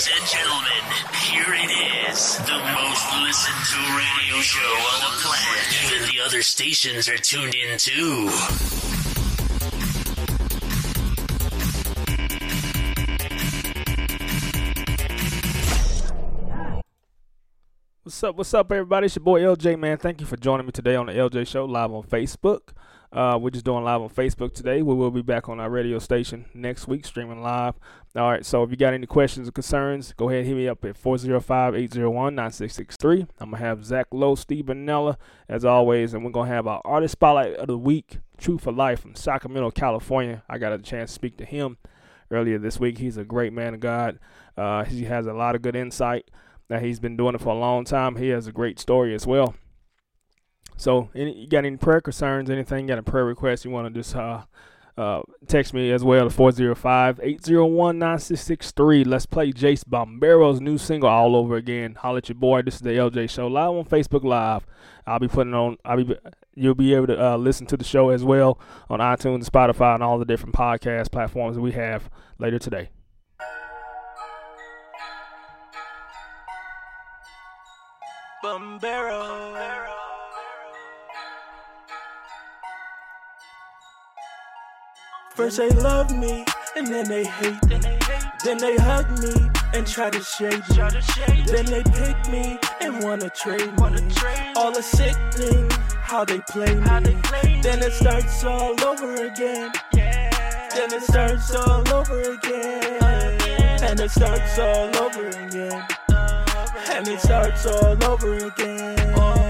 Ladies and gentlemen, here it is. The most listened to radio show on the planet. Even the other stations are tuned in too. What's up? What's up, everybody? It's your boy LJ, man. Thank you for joining me today on the LJ Show live on Facebook. Uh, we're just doing live on Facebook today. We will be back on our radio station next week, streaming live. All right, so if you got any questions or concerns, go ahead and hit me up at 405 801 9663. I'm going to have Zack Lowe, Steve Manella, as always, and we're going to have our artist spotlight of the week, Truth for Life from Sacramento, California. I got a chance to speak to him earlier this week. He's a great man of God, uh, he has a lot of good insight. That he's been doing it for a long time. He has a great story as well. So, any, you got any prayer concerns, anything, got a prayer request, you want to just uh, uh, text me as well at 405-801-9663. Let's play Jace Bombero's new single all over again. Holla at your boy. This is the LJ Show live on Facebook Live. I'll be putting on. I'll be. You'll be able to uh, listen to the show as well on iTunes, Spotify, and all the different podcast platforms that we have later today. Bombero. First they love me, and then they hate. me. Then they hug me and try to shade me. Then they pick me and wanna trade me. All the sickening, how they play me. Then it starts all over again. Then it starts all over again. And it starts all over again. And it starts all over again.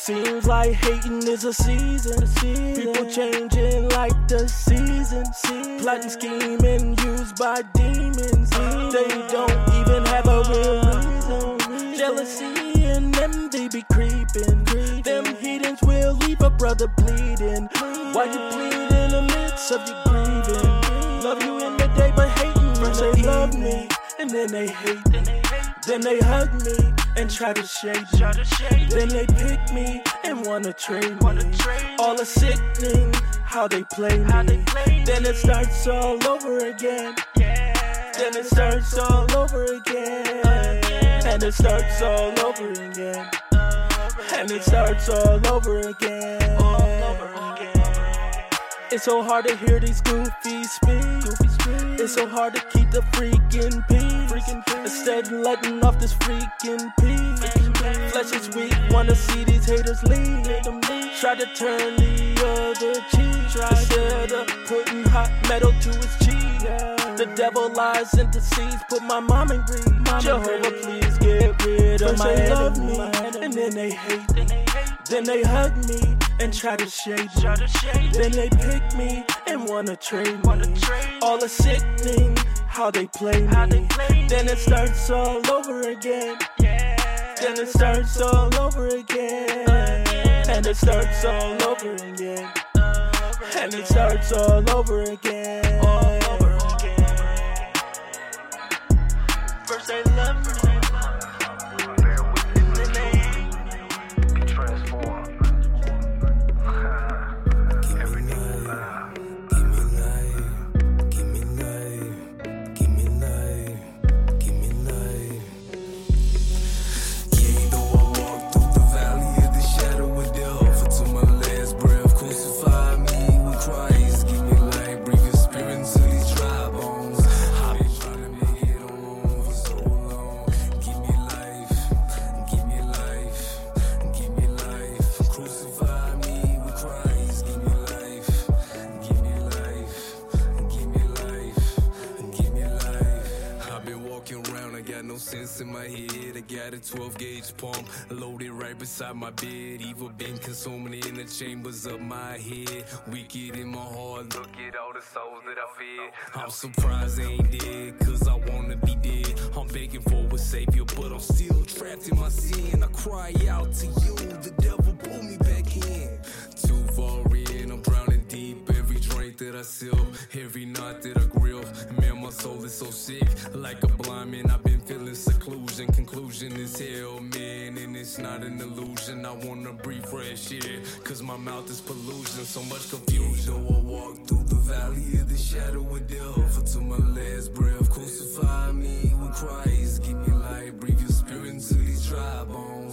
Seems like hating is a season. People changing like the season. Plotting, scheming, used by demons. They don't even have a real reason. Jealousy and envy be creeping. Them heathens will leave a brother bleeding. Why you bleed in the midst of your grieving. Love you in the day, but hating First they love me, and then they hate me. Then they hug me and try to shade me. Then they pick me and wanna trade me. All the sickening, how they play me. Then it starts all over again. Then it starts all over again. And it starts all over again. And it starts all over again. It's so hard to hear these goofies speak. It's so hard to keep the freaking peace. Instead of letting off this freaking peace. Flesh is weak, wanna see these haters leave. Try to turn the other cheek. Instead of putting hot metal to his cheek. The devil lies and deceives, put my mom in greed. Jehovah, please get rid of my they love me, and then they hate me. Then they hug me and try to shade me. Then they pick me and wanna trade me. All the sickening, how they play me. Then it starts all over again. Then it starts all over again. And it starts all over again. And it starts all over again. First they love me. Loaded my bed. Evil been consuming in the chambers of my head. Wicked in my heart, look at all the souls that I fed. I'm surprised they ain't dead, cause I wanna be dead. I'm begging for a savior, but I'm still trapped in my sin. I cry out to you, the devil pull me back in. Too far in, I'm drowning deep. Every drink that I sip, every night that I grill my soul is so sick. Like a blind man, I've been feeling seclusion. Conclusion is hell, man, and it's not an illusion. I wanna breathe fresh air, cause my mouth is pollution. So much confusion. Though I walk through the valley of the shadow of death, until my last breath, crucify me with Christ. Give me life, breathe your spirit into these dry bones.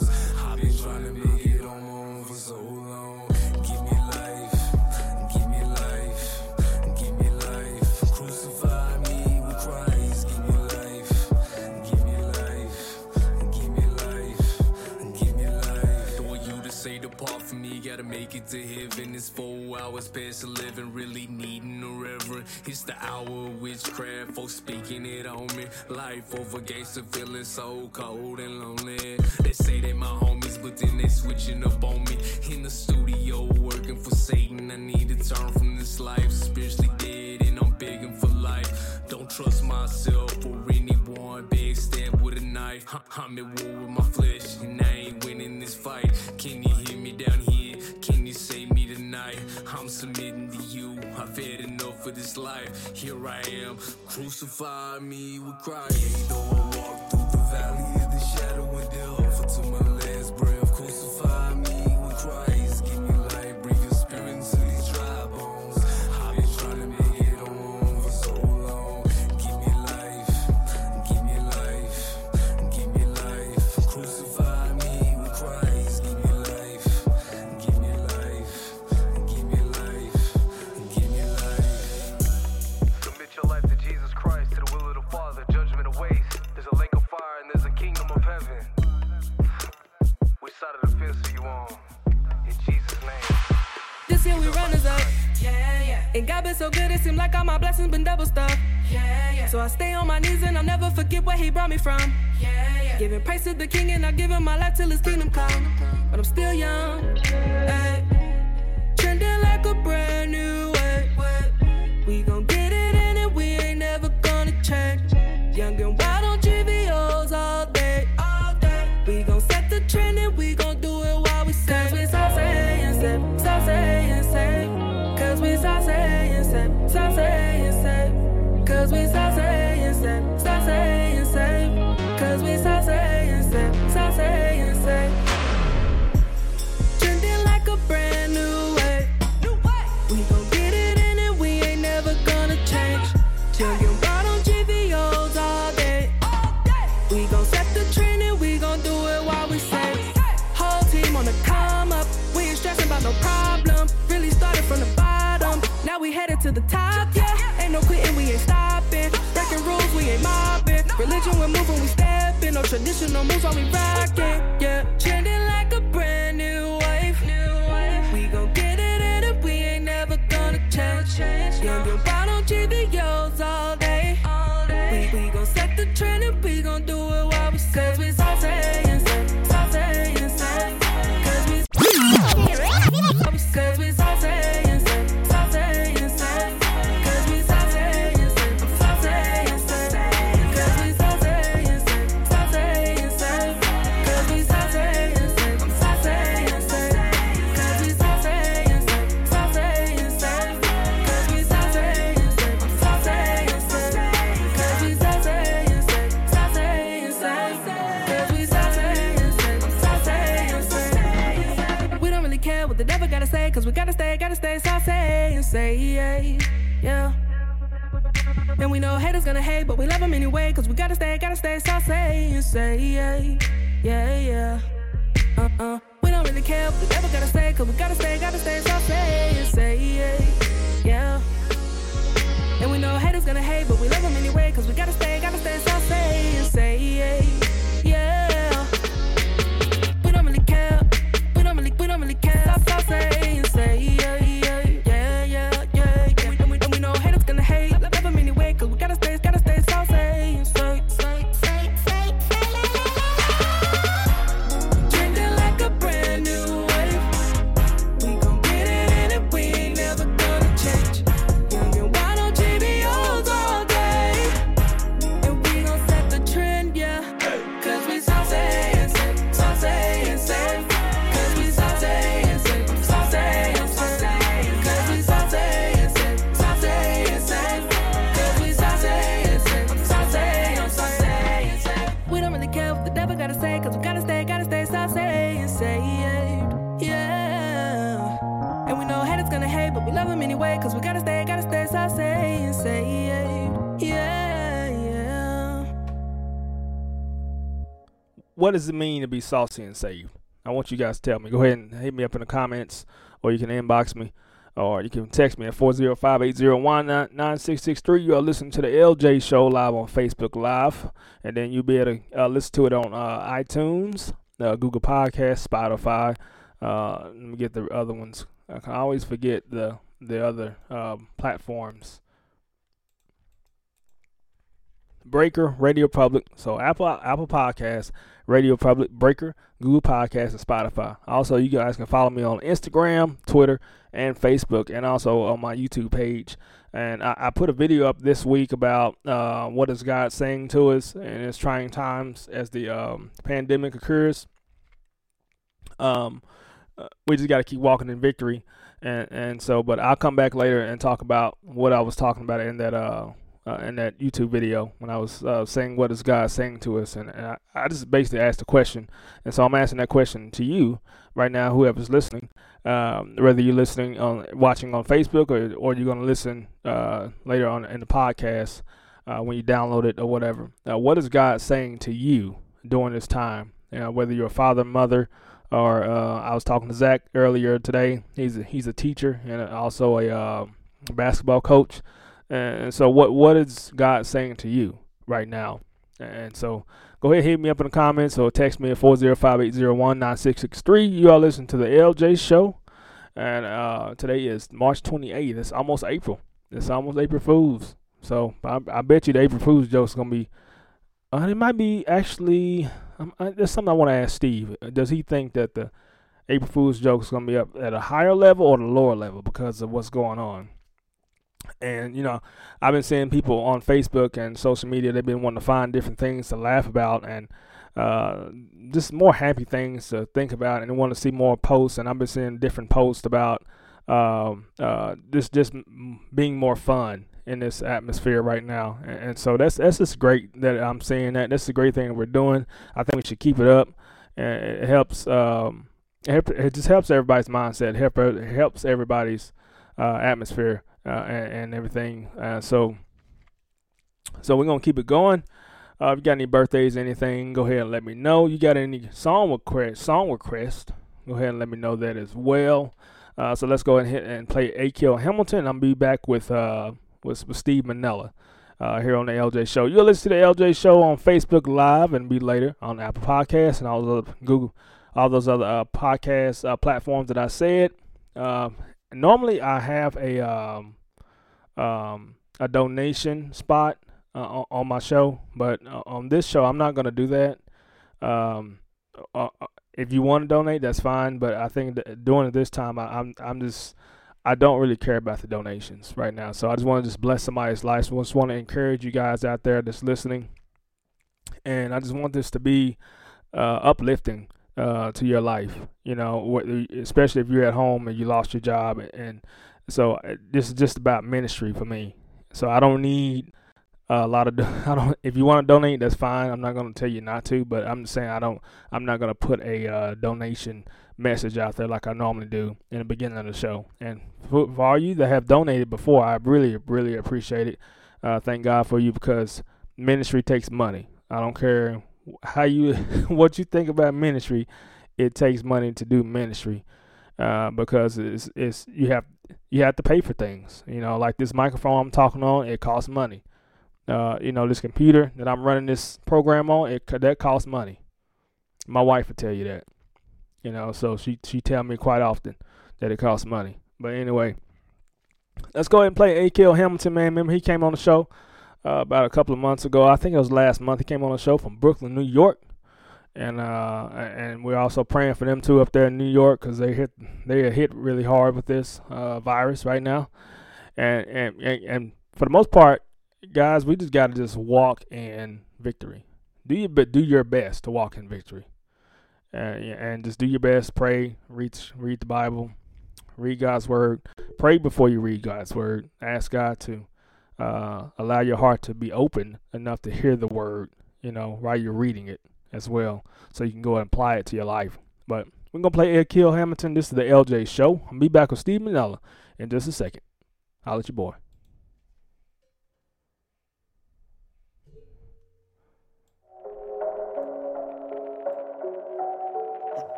to heaven. It's four hours past 11, really needing a reverend. It's the hour of witchcraft, folks speaking it on me. Life over gangster, feeling so cold and lonely. They say they my homies, but then they switching up on me. In the studio, working for Satan. I need to turn from this life, spiritually dead, and I'm begging for life. Don't trust myself or anyone. Big stab with a knife. I'm at war with my flesh, and I ain't winning this fight. submitting to you. I've had enough of this life. Here I am, crucify me with Christ. Though I walk through the valley of the shadow of death. And God been so good, it seem like all my blessings been double stuffed. Yeah, yeah. So I stay on my knees and I'll never forget where He brought me from. Yeah, yeah. Giving praise to the King and I give Him my life till His kingdom come. But I'm still young. Trending like a brand new way. We gon' get Additional moves while we rockin'. say what does it mean to be saucy and saved? I want you guys to tell me. Go ahead and hit me up in the comments, or you can inbox me, or you can text me at 405 801 9663. You are listening to the LJ Show live on Facebook Live, and then you'll be able to uh, listen to it on uh, iTunes, uh, Google Podcast, Spotify. Uh, let me get the other ones. I can always forget the, the other um, platforms. Breaker, Radio Public, so Apple Apple Podcasts, Radio Public, Breaker, Google Podcasts, and Spotify. Also, you guys can follow me on Instagram, Twitter, and Facebook, and also on my YouTube page. And I, I put a video up this week about uh, what is God saying to us in its trying times as the um, pandemic occurs. Um, uh, we just got to keep walking in victory, and and so. But I'll come back later and talk about what I was talking about in that uh, uh in that YouTube video when I was uh, saying what is God saying to us, and, and I, I just basically asked a question, and so I'm asking that question to you right now, whoever's listening, um, whether you're listening on watching on Facebook or or you're gonna listen uh, later on in the podcast uh, when you download it or whatever. What is God saying to you during this time? You know, whether you're a father, mother, or uh, I was talking to Zack earlier today. He's a, he's a teacher and also a uh, basketball coach. And so, what what is God saying to you right now? And so, go ahead, hit me up in the comments or text me at 405-801-9663. You are listening to the LJ Show, and uh, today is March 28th. It's almost April. It's almost April Fools. So I, I bet you the April Fools joke is gonna be. Uh, it might be actually. Um, I, there's something I want to ask Steve. Does he think that the April Fool's joke is to be up at a higher level or the lower level because of what's going on? And you know, I've been seeing people on Facebook and social media. They've been wanting to find different things to laugh about and uh, just more happy things to think about, and they want to see more posts. And I've been seeing different posts about um, uh, just just being more fun in this atmosphere right now. And, and so that's that's just great that I'm seeing that. That's a great thing we're doing. I think we should keep it up. And it helps. Um, it, just helps everybody's mindset. It helps everybody's uh, atmosphere uh, and, and everything. Uh, so so we're gonna keep it going. Uh, if you got any birthdays, anything, go ahead and let me know. You got any song request? Song request? Go ahead and let me know that as well. Uh, so let's go ahead and hit and play A.K.L. Hamilton. I'll be back with uh, with, with Steve Manella uh, here on the LJ Show. You'll listen to the LJ Show on Facebook Live and be later on Apple Podcasts and all those other Google, all those other uh, podcast uh, platforms that I said. Um, normally, I have a um, um, a donation spot uh, on, my show, but uh, on this show, I'm not going to do that. Um, uh, uh, if you want to donate, that's fine. But I think doing it this time, I, I'm I'm just I don't really care about the donations right now. So I just want to just bless somebody's life. So I just want to encourage you guys out there that's listening, and I just want this to be uh, uplifting uh, to your life. You know, especially if you're at home and you lost your job, and so uh, this is just about ministry for me. So I don't need a lot of. I don't. If you want to donate, that's fine. I'm not going to tell you not to, but I'm just saying I don't. I'm not going to put a uh, donation message out there like I normally do in the beginning of the show. And for, for all you that have donated before, I really, really appreciate it. Uh, thank God for you because ministry takes money. I don't care how you, what you think about ministry. It takes money to do ministry uh, because it's, it's you have you have to pay for things. You know, like this microphone I'm talking on, it costs money. Uh, you know, this computer that I'm running this program on, it that costs money. My wife will tell you that. You know, so she she tell me quite often that it costs money. But anyway, let's go ahead and play A.K.L. Hamilton, man. Remember he came on the show uh, about a couple of months ago. I think it was last month. He came on the show from Brooklyn, New York, and uh, and we're also praying for them too up there in New York because they hit they are hit really hard with this uh, virus right now, and and and, and for the most part, guys, we just got to just walk in victory. Do you but do your best to walk in victory uh, and just do your best. Pray, read read the Bible, read God's word. Pray before you read God's word. Ask God to uh, allow your heart to be open enough to hear the word. You know, while you're reading it as well, so you can go and apply it to your life. But we're gonna play A.K.L. Hamilton. This is the LJ Show. I'll be back with Steve Manella in just a second. I'll let you boy.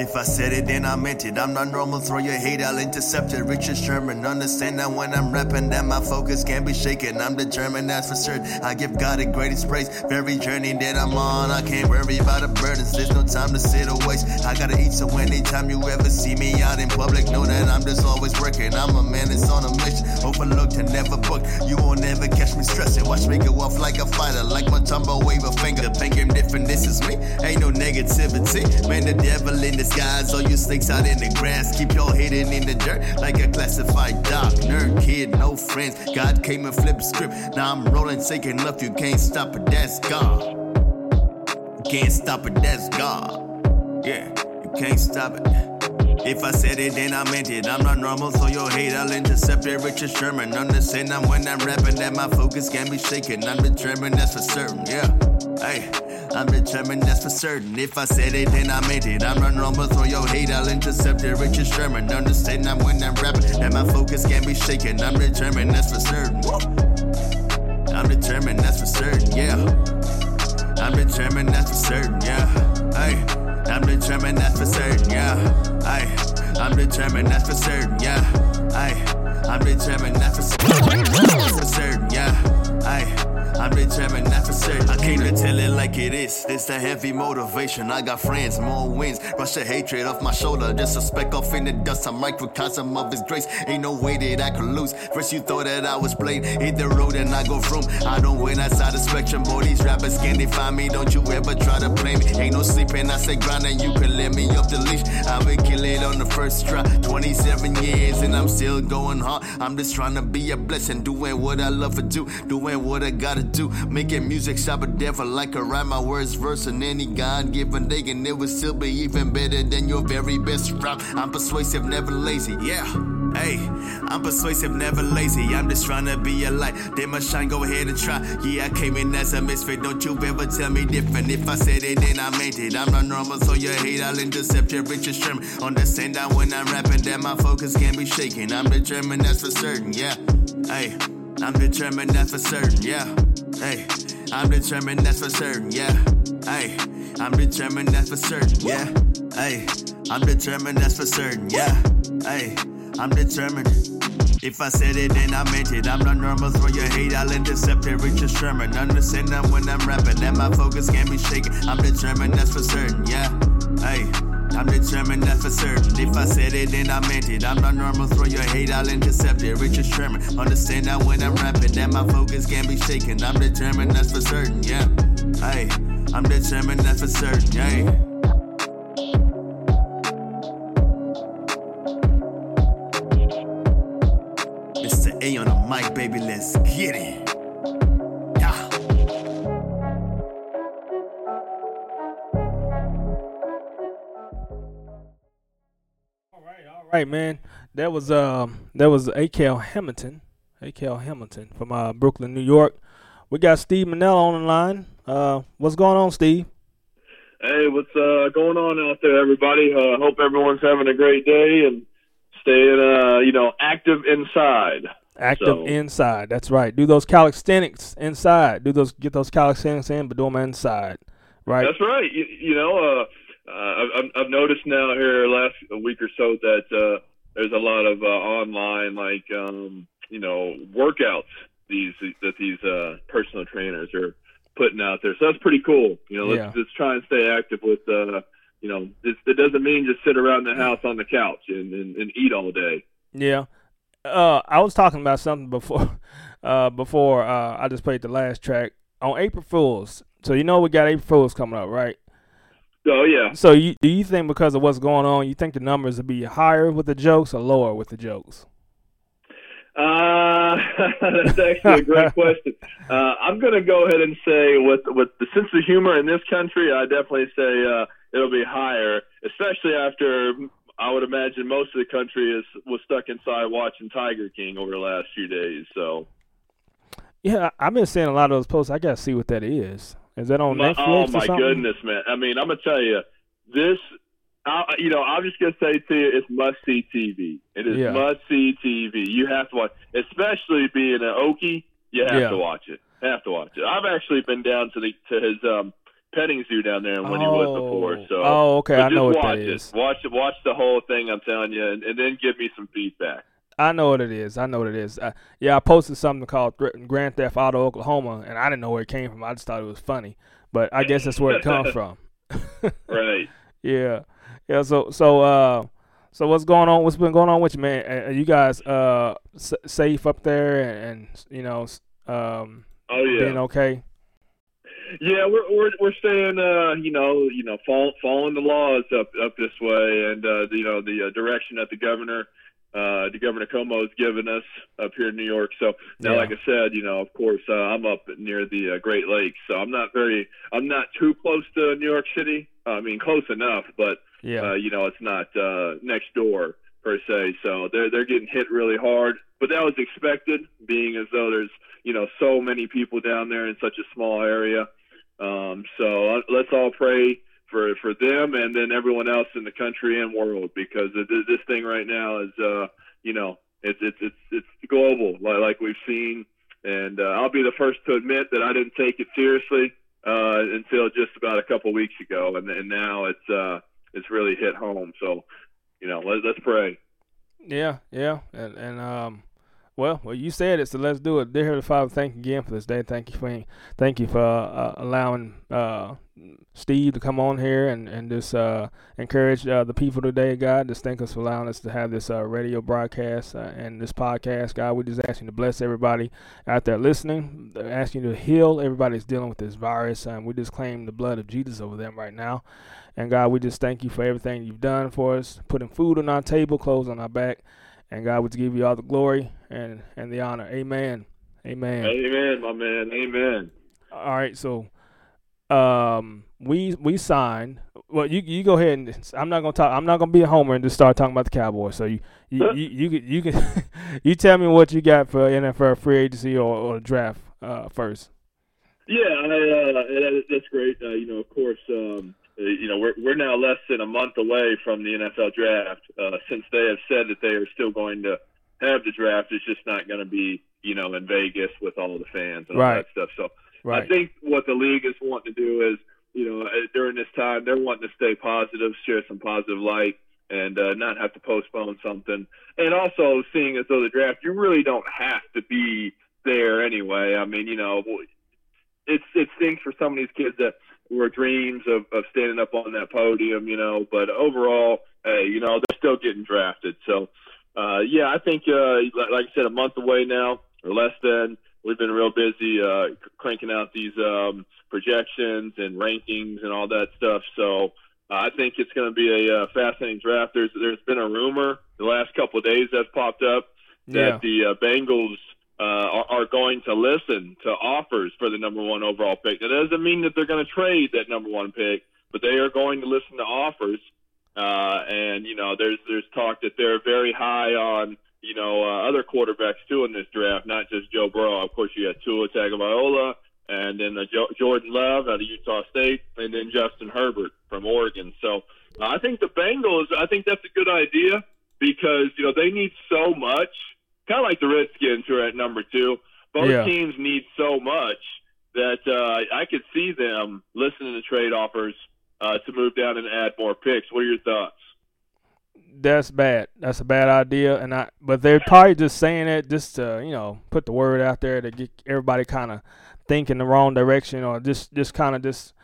If I said it, then I meant it. I'm not normal, throw your hate, I'll intercept it. Richard Sherman, understand that when I'm rapping, that my focus can't be shaken. I'm determined, that's for certain. I give God the greatest praise. Every journey that I'm on, I can't worry about the burdens. There's no time to sit or waste. I gotta eat, so anytime you ever see me out in public, know that I'm just always working. I'm a man that's on a mission, overlooked and never booked. You won't ever catch me stressing. Watch me go off like a fighter, like my tumble wave a finger. The game different, this is me. Ain't no negativity. Man, the devil in disguise. All you snakes out in the grass. Keep your hidden in the dirt like a classified doc. Nerd kid, no friends. God came and flipped script. Now I'm rolling, taking left. You can't stop it, that's God. You can't stop it, that's God. Yeah, you can't stop it. If I said it, then I meant it. I'm not normal, so your hate, I'll intercept it. Richard Sherman. Understand I'm when I'm rapping that my focus can't be shaken. I'm determined, that's for certain, yeah. Hey, I'm determined, that's for certain. If I said it, then I meant it. I'm not normal, so your hate, I'll intercept it. Richard Sherman. Understand I'm when I'm rapping and my focus can't be shaken. I'm determined, that's for certain. I'm determined, that's for certain, yeah. I'm determined, that's for certain, yeah. Hey, I'm determined, that's for certain, yeah. Hey, I'm determined, that's for certain, yeah. Hey, I'm determined, that's for certain, for certain, yeah. Hey, I'm determined, that's for certain. I came to tell it like it is. This the heavy motivation. I got friends, more wins. Brush the hatred off my shoulder. Just a speck off in the dust. I'm microcosm of his grace. Ain't no way that I could lose. First you thought that I was played. Hit the road and I go from. I don't win outside the spectrum. Boy, these rappers can't define me. Don't you ever try to play me. Ain't no sleeping. I say grinding. You can let me off the leash. I've been killing on the first try. 27 years and I'm still going hard. I'm just trying to be a blessing. Doing what I love to do. Doing what I gotta do. Making music shop a devil like I write my words verse in any God given day. And it would still be even better than your very best rap. I'm persuasive, never lazy. Yeah. Hey, I'm persuasive, never lazy. I'm just trying to be a light. They must shine, go ahead and try. Yeah, I came in as a misfit. Don't you ever tell me different. If I said it, then I meant it. I'm not normal, so you hate. I'll intercept your Richard Sherman. Understand that when I'm rapping, that my focus can't be shaken. I'm determined, that's for certain. Yeah. Hey, I'm determined, that's for certain. Yeah. Hey, I'm determined, that's for certain. Yeah. Hey, I'm determined, that's for certain. Yeah. Hey, I'm determined, that's for certain. Yeah. Hey, I'm determined. If I said it, then I meant it. I'm not normal, throw your hate, I'll intercept it. Richard Sherman. Understand that when I'm rapping, that my focus can't be shaken. I'm determined, that's for certain. Yeah. Hey. I'm determined, that's for certain. If I said it, then I meant it. I'm not normal, throw your hate, I'll intercept it. Richard Sherman, understand that when I'm rapping, that my focus can't be shaken. I'm determined, that's for certain, yeah. Hey, I'm determined, that's for certain, yeah. Mr. A on the mic, baby, let's get it. Right, man. That was um that was AKL Hamilton, AKL Hamilton from uh, Brooklyn, New York. We got Steve Manella on the line. Uh, what's going on, Steve? Hey, what's uh, going on out there, everybody? Uh, hope everyone's having a great day and staying, uh, you know, active inside. Active So- inside. That's right. Do those calisthenics inside. Do those get those calisthenics in, but do them inside. Right. That's right. You, you know, uh, uh, I've, I've noticed now here last week or so that uh, there's a lot of uh, online, like, um, you know, workouts these that these uh, personal trainers are putting out there. So that's pretty cool. You know, let's Yeah. let's try and stay active with. Uh, you know, it, it doesn't mean just sit around the house on the couch and, and, and eat all day. Yeah. Uh, I was talking about something before. Uh, before uh, I just played the last track on April Fools. So you know we got April Fools coming up, right? Oh yeah. So you, do you think because of what's going on, you think the numbers would be higher with the jokes or lower with the jokes? Uh, that's actually a great question. Uh, I'm going to go ahead and say, with with the sense of humor in this country, I definitely say uh, it'll be higher, especially after I would imagine most of the country is was stuck inside watching Tiger King over the last few days. So, Yeah, I've been seeing a lot of those posts. I gotta see what that is. Is that on my, Netflix oh or my something? goodness, man! I mean, I'm gonna tell you this. I, you know, I'm just gonna say to you, it's must see TV. It is Yeah. must see TV. You have to watch, especially being an Okie. You have Yeah. to watch it. Have to watch it. I've actually been down to the to his um petting zoo down there in Wynnewood before. Oh. So Oh, okay, I know what watch that it. is. Watch it. Watch the whole thing. I'm telling you, and, and then give me some feedback. I know what it is. I know what it is. Uh, yeah, I posted something called Grand Theft Auto Oklahoma, and I didn't know where it came from. I just thought it was funny, but I guess that's where it comes from. Right. Yeah, yeah. So, so, uh, so what's going on? What's been going on with you, man? Are are you guys uh s- safe up there, and, and you know, um, Oh yeah. being okay? Yeah, we're we're we're staying, uh, you know, you know, follow, following the laws up up this way, and uh, you know the uh, direction that the governor, uh, the governor Cuomo has given us up here in New York. So now, Yeah. like I said, you know, of course, uh, I'm up near the uh, Great Lakes, so I'm not very, I'm not too close to New York City. I mean, close enough, but Yeah, uh, you know, it's not uh, next door per se. So they're they're getting hit really hard, but that was expected, being as though there's you know so many people down there in such a small area. Um, so uh, let's all pray for for them and then everyone else in the country and world because this thing right now is uh, you know it's it's it's it's global like, like we've seen. And uh, I'll be the first to admit that I didn't take it seriously uh, until just about a couple weeks ago, and, and now it's uh, it's really hit home. So, you know, let, let's pray. yeah, yeah. And, and um, well, well, you said it, so let's do it. Dear Heavenly Father, thank you again for this day. Thank you for thank you for uh, allowing uh, Steve to come on here and and just uh, encourage uh, the people today, God. Just thank us for allowing us to have this uh, radio broadcast uh, and this podcast, God. We just ask you to bless everybody out there listening. Ask you to heal everybody that's dealing with this virus, and we just claim the blood of Jesus over them right now. And God, we just thank you for everything you've done for us, putting food on our table, clothes on our back. And God, we just give you all the glory and, and the honor. Amen. Amen. Amen, my man. Amen. All right, so um, we we signed. Well, you you go ahead and I'm not gonna talk. I'm not gonna be a homer and just start talking about the Cowboys. So you you you you, can- you can you tell me what you got for NFL free agency or, or draft uh, first. Yeah, I, uh, that, that's great. Uh, you know, of course, um, uh, you know, we're we're now less than a month away from the NFL draft. Uh, since they have said that they are still going to have the draft, it's just not going to be, you know, in Vegas with all the fans and all Right. that stuff. So I think what the league is wanting to do is, you know, uh, during this time, they're wanting to stay positive, share some positive light, and uh, not have to postpone something. And also, seeing as though the draft, you really don't have to be there anyway. I mean, you know, it's it stinks for some of these kids that were dreams of, of standing up on that podium, you know. But overall, hey, you know, they're still getting drafted. So, uh, yeah, I think, uh, like I said, a month away now or less than. We've been real busy uh, cranking out these um, projections and rankings and all that stuff. So uh, I think it's going to be a uh, fascinating draft. There's there's been a rumor the last couple of days that's popped up that Yeah. the uh, Bengals uh, are, are going to listen to offers for the number one overall pick. That doesn't mean that they're going to trade that number one pick, but they are going to listen to offers. Uh, and you know, there's there's talk that they're very high on you know uh, other quarterbacks too in this draft, not just Joe Burrow. Of course, you got Tua Tagovailoa, and then uh, jo- Jordan Love out of Utah State, and then Justin Herbert from Oregon. So uh, I think the Bengals. I think that's a good idea because you know they need so much, kind of like the Redskins who are at number two. Both Yeah. teams need so much that uh, I could see them listening to trade offers uh, to move down and add more picks. What are your thoughts? That's bad. That's a bad idea, and I. But they're probably just saying it just to you know put the word out there to get everybody kind of think in the wrong direction, or just just kind of just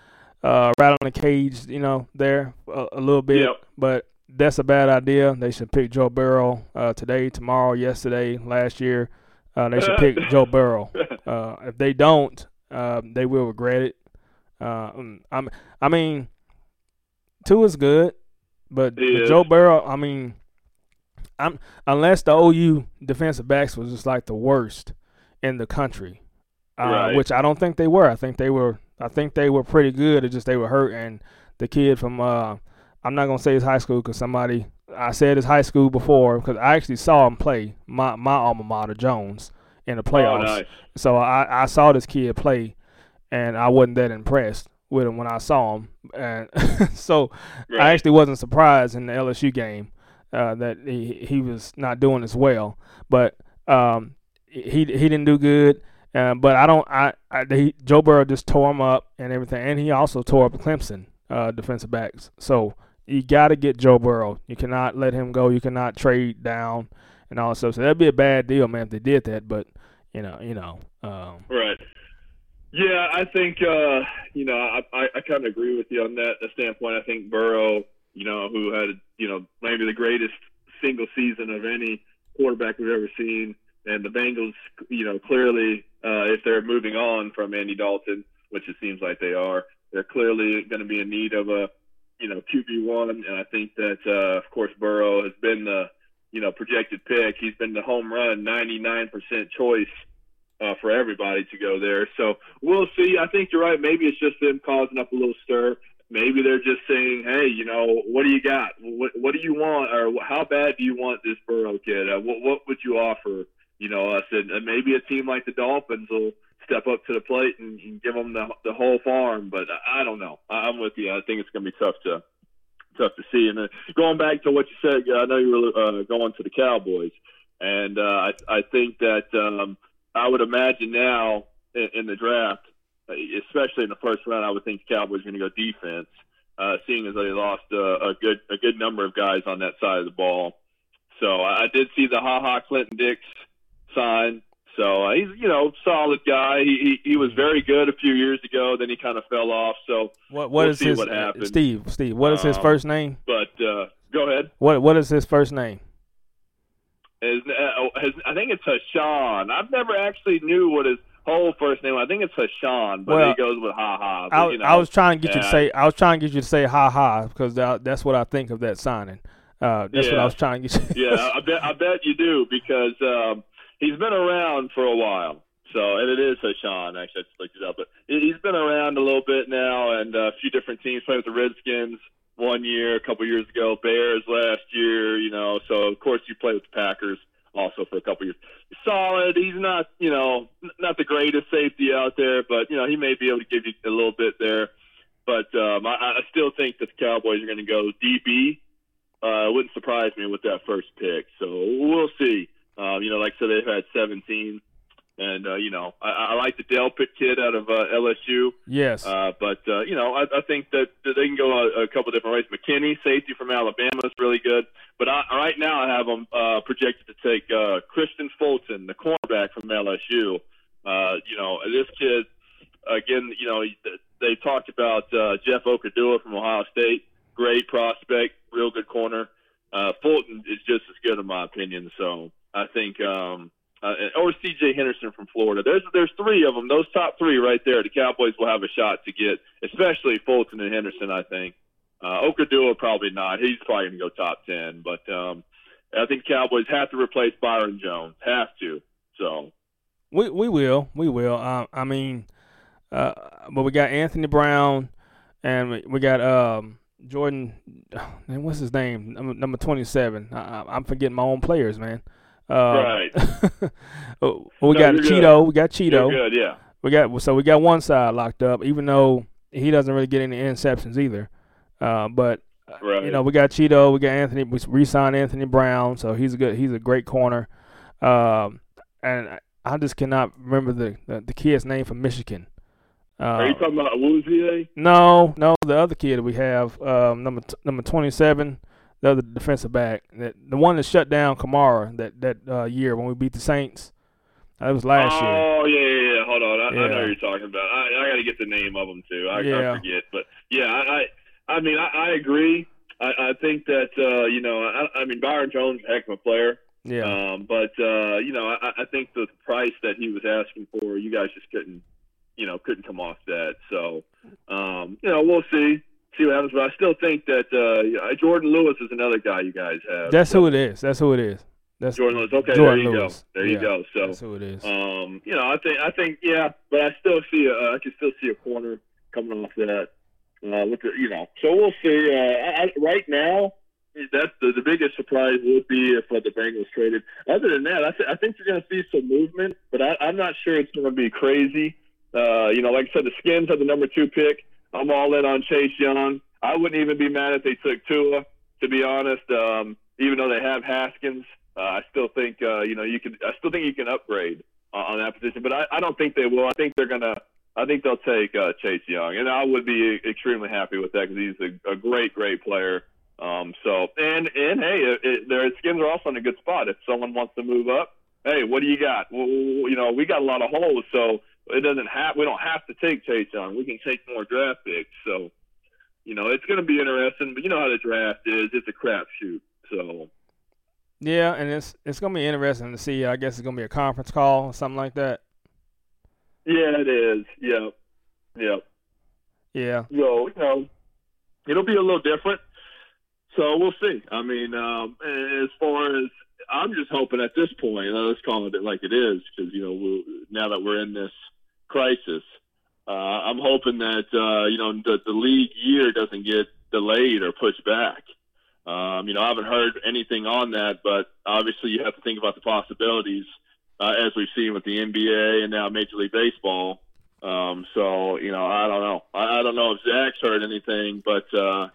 uh, rattling the cage, you know, there a, a little bit. Yep. But that's a bad idea. They should pick Joe Burrow uh, today, tomorrow, yesterday, last year. Uh, they should pick Joe Burrow. Uh, if they don't, uh, they will regret it. Uh, um, I'm, I mean, two is good, but, Joe Burrow. I mean, I'm unless the OU defensive backs was just like the worst in the country, uh, Right. which I don't think they were. I think they were. I think they were pretty good. It's just they were hurt, and the kid from uh, I'm not gonna say his high school because somebody I said his high school before because I actually saw him play my my alma mater Jones in the playoffs. Oh, nice. So I, I saw this kid play, and I wasn't that impressed with him when I saw him, and so I actually wasn't surprised in the LSU game uh, that he he was not doing as well. But um, he he didn't do good, Uh, but I don't. I, I Joe Burrow just tore him up and everything, and he also tore up Clemson uh, defensive backs. So you got to get Joe Burrow. You cannot let him go. You cannot trade down and all that stuff. So that'd be a bad deal, man, if they did that. But you know, you know, um, Right. Yeah, I think uh, you know I I, I kind of agree with you on that standpoint. I think Burrow, you know, who had you know maybe the greatest single season of any quarterback we've ever seen, and the Bengals, you know, clearly uh, if they're moving on from Andy Dalton, which it seems like they are, they're clearly going to be in need of a you know QB one, and I think that uh, of course Burrow has been the you know projected pick. He's been the home run, 99% choice uh, for everybody to go there. So we'll see. I think you're right. Maybe it's just them causing up a little stir. Maybe they're just saying, "Hey, you know, what do you got? What What do you want? Or how bad do you want this Burrow kid? Uh, what What would you offer? You know, us and, maybe a team like the Dolphins will step up to the plate and, and give them the the whole farm. But I, don't know. I'm with you. I think it's going to be tough to tough to see. And uh, going back to what you said, I know you were uh, going to the Cowboys, and uh, I I think that. Um, I would imagine now in, in the draft, especially in the first round, I would think the Cowboys are going to go defense, uh, seeing as they lost uh, a good a good number of guys on that side of the ball. So I did see the Ha Ha Clinton Dix sign. So uh, he's you know solid guy. He, he he was very good a few years ago. Then he kind of fell off. So what what We'll is see his what. Steve? Steve, what is his Um, first name? but uh, go ahead. What what is his first name? His, uh, his, I think it's Ha'Sean. I've never actually knew what his whole first name. was. I think it's Ha'Sean, but Well, he goes with Ha Ha. I, you know, I was trying to get you to say I was trying to get you to say ha ha because that, that's what I think of that signing. Uh, that's what I was trying to get you. yeah, I bet I bet you do because um, he's been around for a while. So, and it is Ha'Sean. Actually, I just looked it up, but he- he's been around a little bit now, and a few different teams. playing with the Redskins one year, a couple years ago, Bears last year. You know, so of course you play with the Packers also for a couple years. Solid. He's not, you know, not the greatest safety out there, but you know he may be able to give you a little bit there. But um, I, I still think that the Cowboys are going to go DB uh, it wouldn't surprise me with that first pick. So we'll see. Um, you know, like I said, they've had 17, and uh, you know, I, I like the Delpit kid out of uh, LSU. yes. Uh, but uh, you know, I, I think that, that they can go a, a couple different ways. McKinney, safety from Alabama, is really good. But I, right now, I have them uh, projected to take uh, Kristian Fulton, the cornerback from LSU. Uh, you know, this kid again. You know, they talked about uh, Jeff Okudah from Ohio State. Great prospect, real good corner. Uh, Fulton is just as good in my opinion. So I think, um, uh, or C.J. Henderson from Florida. There's there's three of them. Those top three right there. The Cowboys will have a shot to get, especially Fulton and Henderson. I think. Uh, Okudah probably not. He's probably going to go top ten. But um, I think Cowboys have to replace Byron Jones. Have to. So We we will we will. Uh, I mean, uh, but we got Anthony Brown, and we, got um Jourdan. What's his name? Number, number twenty seven. I, I'm forgetting my own players, man. Uh, Right. oh, we No, got. Chido. We got Chido. good. Yeah. We got so we got one side locked up, even though he doesn't really get any interceptions either. Uh, but uh, Right. you know, we got Chido, we got Anthony. We re-signed Anthony Brown, so he's a good. He's a great corner. Um, and I- I just cannot remember the the, the kid's name from Michigan. Uh, Are you talking about Awuzie? no, no, the other kid we have, um, number t- number twenty seven, the other defensive back, that the one that shut down Kamara that that uh, year when we beat the Saints. That was last year. Oh yeah, yeah, yeah. Hold on, I, I know you're talking about. I, I got to get the name of them too. I, Yeah. I forget, but yeah, I, I, I mean, I, I agree. I, I think that uh, you know, I, I mean, Byron Jones, heck of a player. Yeah, Um, but uh, you know, I, I think the price that he was asking for, you guys just couldn't, you know, couldn't come off that. So, um, you know, we'll see, see what happens. But I still think that uh, Jourdan Lewis is another guy you guys have. that's So, who it is. That's who it is. That's Jourdan Lewis. Okay, Jordan there you Lewis. go. There you go. So, That's who it is. um, you know, I think I think yeah, but I still see a, uh, I can still see a corner coming off that. Uh, with the, you know, so we'll see. Uh, I, I, right now, that's the, the biggest surprise would be if uh, the Bengals traded. Other than that, I, th- I think you're going to see some movement, but I, I'm not sure it's going to be crazy. Uh, you know, like I said, the Skins have the number two pick. I'm all in on Chase Young. I wouldn't even be mad if they took Tua, to be honest. Um, even though they have Haskins, uh, I still think uh, you know you can. I still think you can upgrade uh, on that position. But I, I don't think they will. I think they're gonna. I think they'll take uh, Chase Young, and I would be extremely happy with that because he's a, a great, great player. Um, so and and hey, it, it, their skins are also in a good spot. If someone wants to move up, hey, what do you got? Well, you know, we got a lot of holes, so it doesn't have. We don't have to take Young. We can take more draft picks. So, you know, it's going to be interesting. But you know how the draft is; it's a crapshoot. So, Yeah, and it's it's gonna be interesting to see. I guess it's gonna be a conference call or something like that. yeah, it is. Yep, yep. Yeah. So, you know, it'll be a little different. So we'll see. I mean, um, as far as I'm just hoping at this point, let's call it like it is, because you know, we'll, now that we're in this crisis, uh, I'm hoping that uh, you know the, the league year doesn't get delayed or pushed back. Um, you know, I haven't heard anything on that, but obviously you have to think about the possibilities uh, as we've seen with the NBA and now Major League Baseball. Um, so you know, I don't know. I, I don't know if Zack's heard anything, but uh,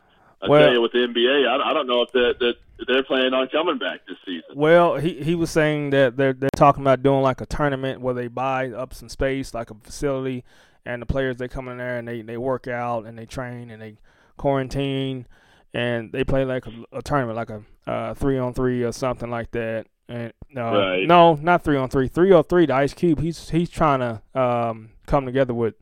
I Well- tell you, with the NBA, I, I don't know if that that they're planning on coming back this season. Well, he he was saying that they're they're talking about doing like a tournament where they buy up some space, like a facility, and the players they come in there and they they work out and they train and they quarantine and they play like a, a tournament, like a uh, three on three or something like that. And uh, Right. no, not three on three. Three on three. The Ice Cube. He's he's trying to um, come together with.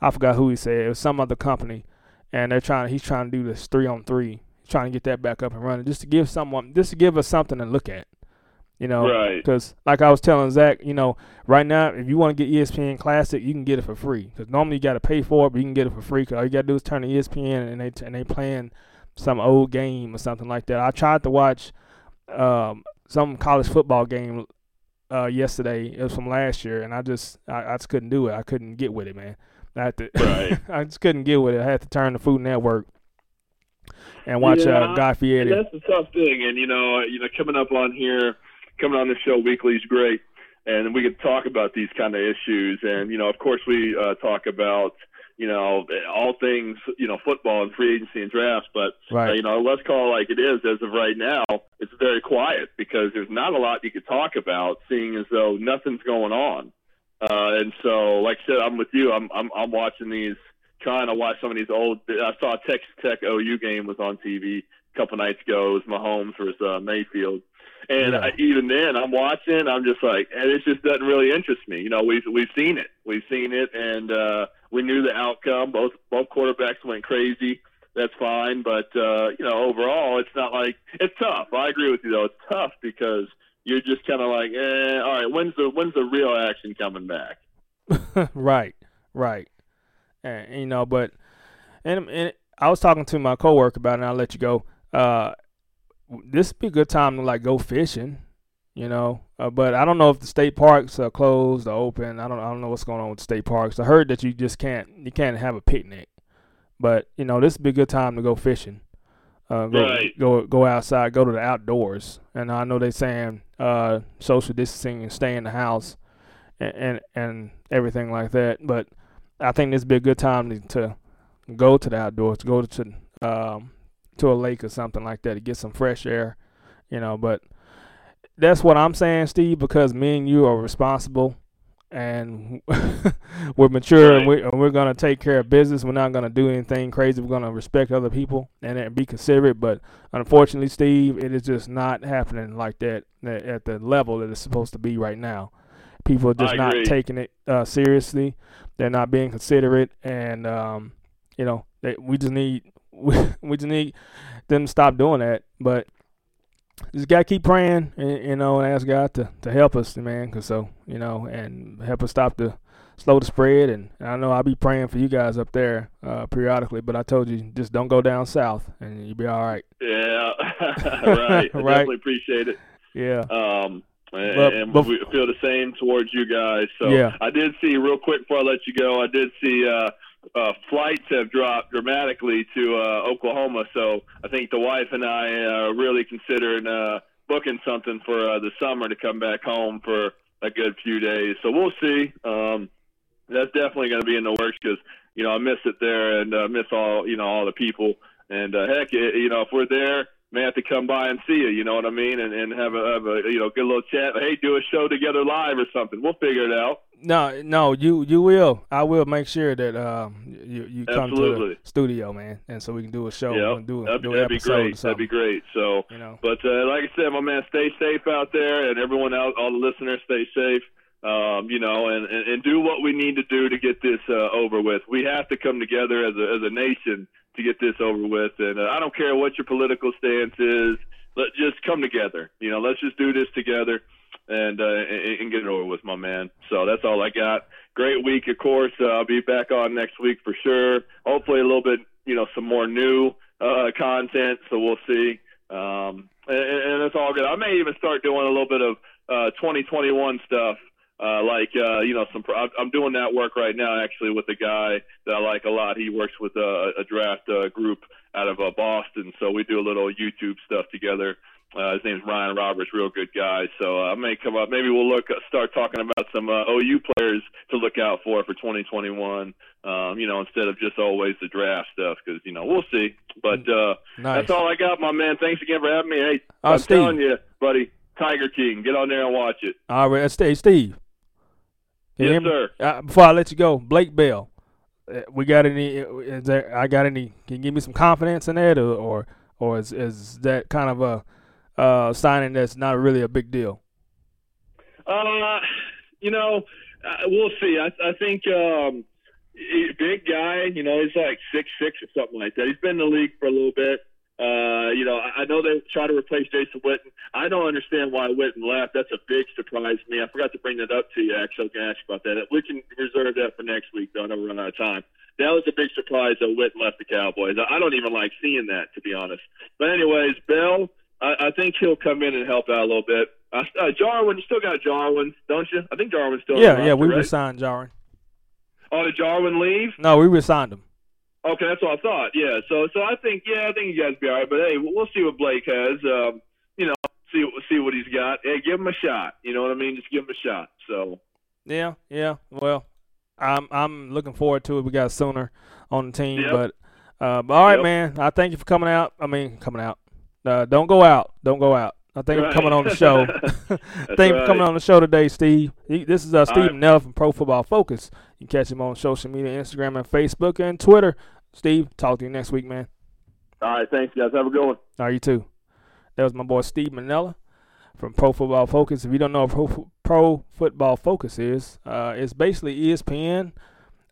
I forgot who he said. It was some other company, and they're trying. He's trying to do this three on three. Trying to get that back up and running, just to give someone, just to give us something to look at. You know, Right. because like I was telling Zack, you know, right now if you want to get ESPN Classic, you can get it for free. Because normally you got to pay for it, but you can get it for free. Because all you got to do is turn to E ESPN and they and they playing some old game or something like that. I tried to watch um, some college football game uh, yesterday. It was from last year, and I just I, I just couldn't do it. I couldn't get with it, man. I had to, Right. I just couldn't get with it. I had to turn to Food Network and watch Yeah, uh, Guy Fieri. That's the tough thing, and you know, you know, coming up on here, coming on the show weekly is great, and we could talk about these kind of issues, and you know, of course, we uh, talk about you know all things you know football and free agency and drafts, but Right. uh, you know, let's call it like it is. As of right now, it's very quiet because there's not a lot you could talk about, seeing as though nothing's going on. Uh, and so, like I said, I'm with you. I'm I'm, I'm watching these, trying to watch some of these old. I saw a Texas Tech OU game was on TV a couple nights ago. It was Mahomes versus uh, Mayfield, and Yeah. I, even then, I'm watching. I'm just like, and it just doesn't really interest me. You know, we've we've seen it. We've seen it, and uh, we knew the outcome. Both both quarterbacks went crazy. That's fine, but uh, you know, overall, it's not like it's tough. I agree with you though. It's tough because you're just kind of like, eh, all right, when's the when's the real action coming back? right, right. And you know, but and, and I was talking to my coworker about it. and I'll let you go. Uh, this would be a good time to like go fishing, you know. Uh, but I don't know if the state parks are closed or open. I don't. I don't know what's going on with the state parks. I heard that you just can't. You can't have a picnic. But you know, this would be a good time to go fishing. Uh, go, Right. go go outside, go to the outdoors, and I know they're saying uh, social distancing and stay in the house, and, and and everything like that. But I think this would be a good time to, to go to the outdoors, go to um, to a lake or something like that to get some fresh air, you know. But that's what I'm saying, Steve, because me and you are responsible and we're mature and, we, and we're going to take care of business. We're not going to do anything crazy. We're going to respect other people and, and be considerate. But unfortunately, Steve, it is just not happening like that at at the level that it's supposed to be right now. People are just not taking it uh, seriously. They're not being considerate, and um, you know, they, we just need we, we just need them to stop doing that. But just gotta keep praying, and, you know, and ask God to, to help us, man. Cause so you know, and help us stop the slow the spread. And, I know I'll be praying for you guys up there uh, periodically. But I told you, just don't go down south, and you'll be all right. Yeah, right. I Right. definitely appreciate it. Yeah. Um, and, But- and but- we feel the same towards you guys. So Yeah. I did see real quick before I let you go. I did see uh, uh, flights have dropped dramatically to uh, Oklahoma. So I think the wife and I are really considering uh, booking something for uh, the summer to come back home for a good few days. So we'll see. Um, that's definitely going to be in the works because you know I miss it there and uh, miss all you know all the people. And uh, heck, y- you know if we're there, may have to come by and see you. You know what I mean? And and have a, have a you know good little chat. Hey, do a show together live or something. We'll figure it out. No, no, you you will. I will make sure that um you you come to the studio, man, and so we can do a show. And do, that'd, do an that'd be great. That'd be great. So, You know. but uh, like I said, my man, stay safe out there, and everyone out, all the listeners, stay safe. Um, you know, and, and and do what we need to do to get this uh, over with. We have to come together as a as a nation to get this over with. And uh, I don't care what your political stance is. Let just come together. You know, let's just do this together and uh, and, get it over with, my man. So that's all I got. Great week, of course. Uh, I'll be back on next week for sure. Hopefully, a little bit, you know, some more new uh, content. So we'll see. Um, and, and it's all good. I may even start doing a little bit of uh, 2021 stuff. Uh, like uh, you know, some I'm- I'm doing that work right now actually with a guy that I like a lot. He works with a, a draft uh, group out of uh, Boston, so we do a little YouTube stuff together. Uh, his name's Ryan Roberts, real good guy. So uh, I may come up. Maybe we'll look start talking about some uh, OU players to look out for for 2021. Um, you know, instead of just always the draft stuff, because you know we'll see. But uh, Nice. that's all I got, my man. Thanks again for having me. Hey, Uh, I'm Steve. telling you, buddy, Tiger King, get on there and watch it. All right, stay, Steve. Can Yes, sir. Uh, before I let you go, Blake Bell. uh, We got any? Is there? I got any? Can you give me some confidence in that, or or, or is is that kind of a uh, signing that's not really a big deal? Uh, you know, uh, we'll see. I, I think um, big guy. You know, he's like six six or something like that. He's been in the league for a little bit. Uh, you know, I know they try to replace Jason Witten. I don't understand why Witten left. That's a big surprise to me. I forgot to bring that up to you. Actually, I was to ask about that. We can reserve that for next week, though. I know we're running out of time. That was a big surprise that Witten left the Cowboys. I I don't even like seeing that, to be honest. But anyways, Bell, I, I think he'll come in and help out a little bit. Uh, uh, Jarwin, you still got Jarwin, don't you? I think Jarwin's still. yeah, the yeah. We roster, right? resigned Jarwin. Oh, did Jarwin leave? No, we resigned him. Okay, that's what I thought. Yeah, so so I think yeah, I think you guys be all right. But hey, we'll we'll see what Blake has. Um, you know, see see what he's got. Hey, give him a shot. You know what I mean? Just give him a shot. So Yeah, yeah. Well, I'm I'm looking forward to it. We got Sooner on the team, Yep. but uh, but all right, Yep. man. I thank you for coming out. I mean, coming out. Uh, don't go out. Don't go out. I thank you for coming on the show. thank you for coming on the show today, Steve. He- This is uh, Steve right. Nell from Pro Football Focus. You can catch him on social media, Instagram and Facebook and Twitter. Steve, talk to you next week, man. all right, thanks guys. Have a good one. All right, you too. That was my boy Steve Manella from Pro Football Focus. If you don't know what Pro, Pro Football Focus is, uh, it's basically ESPN,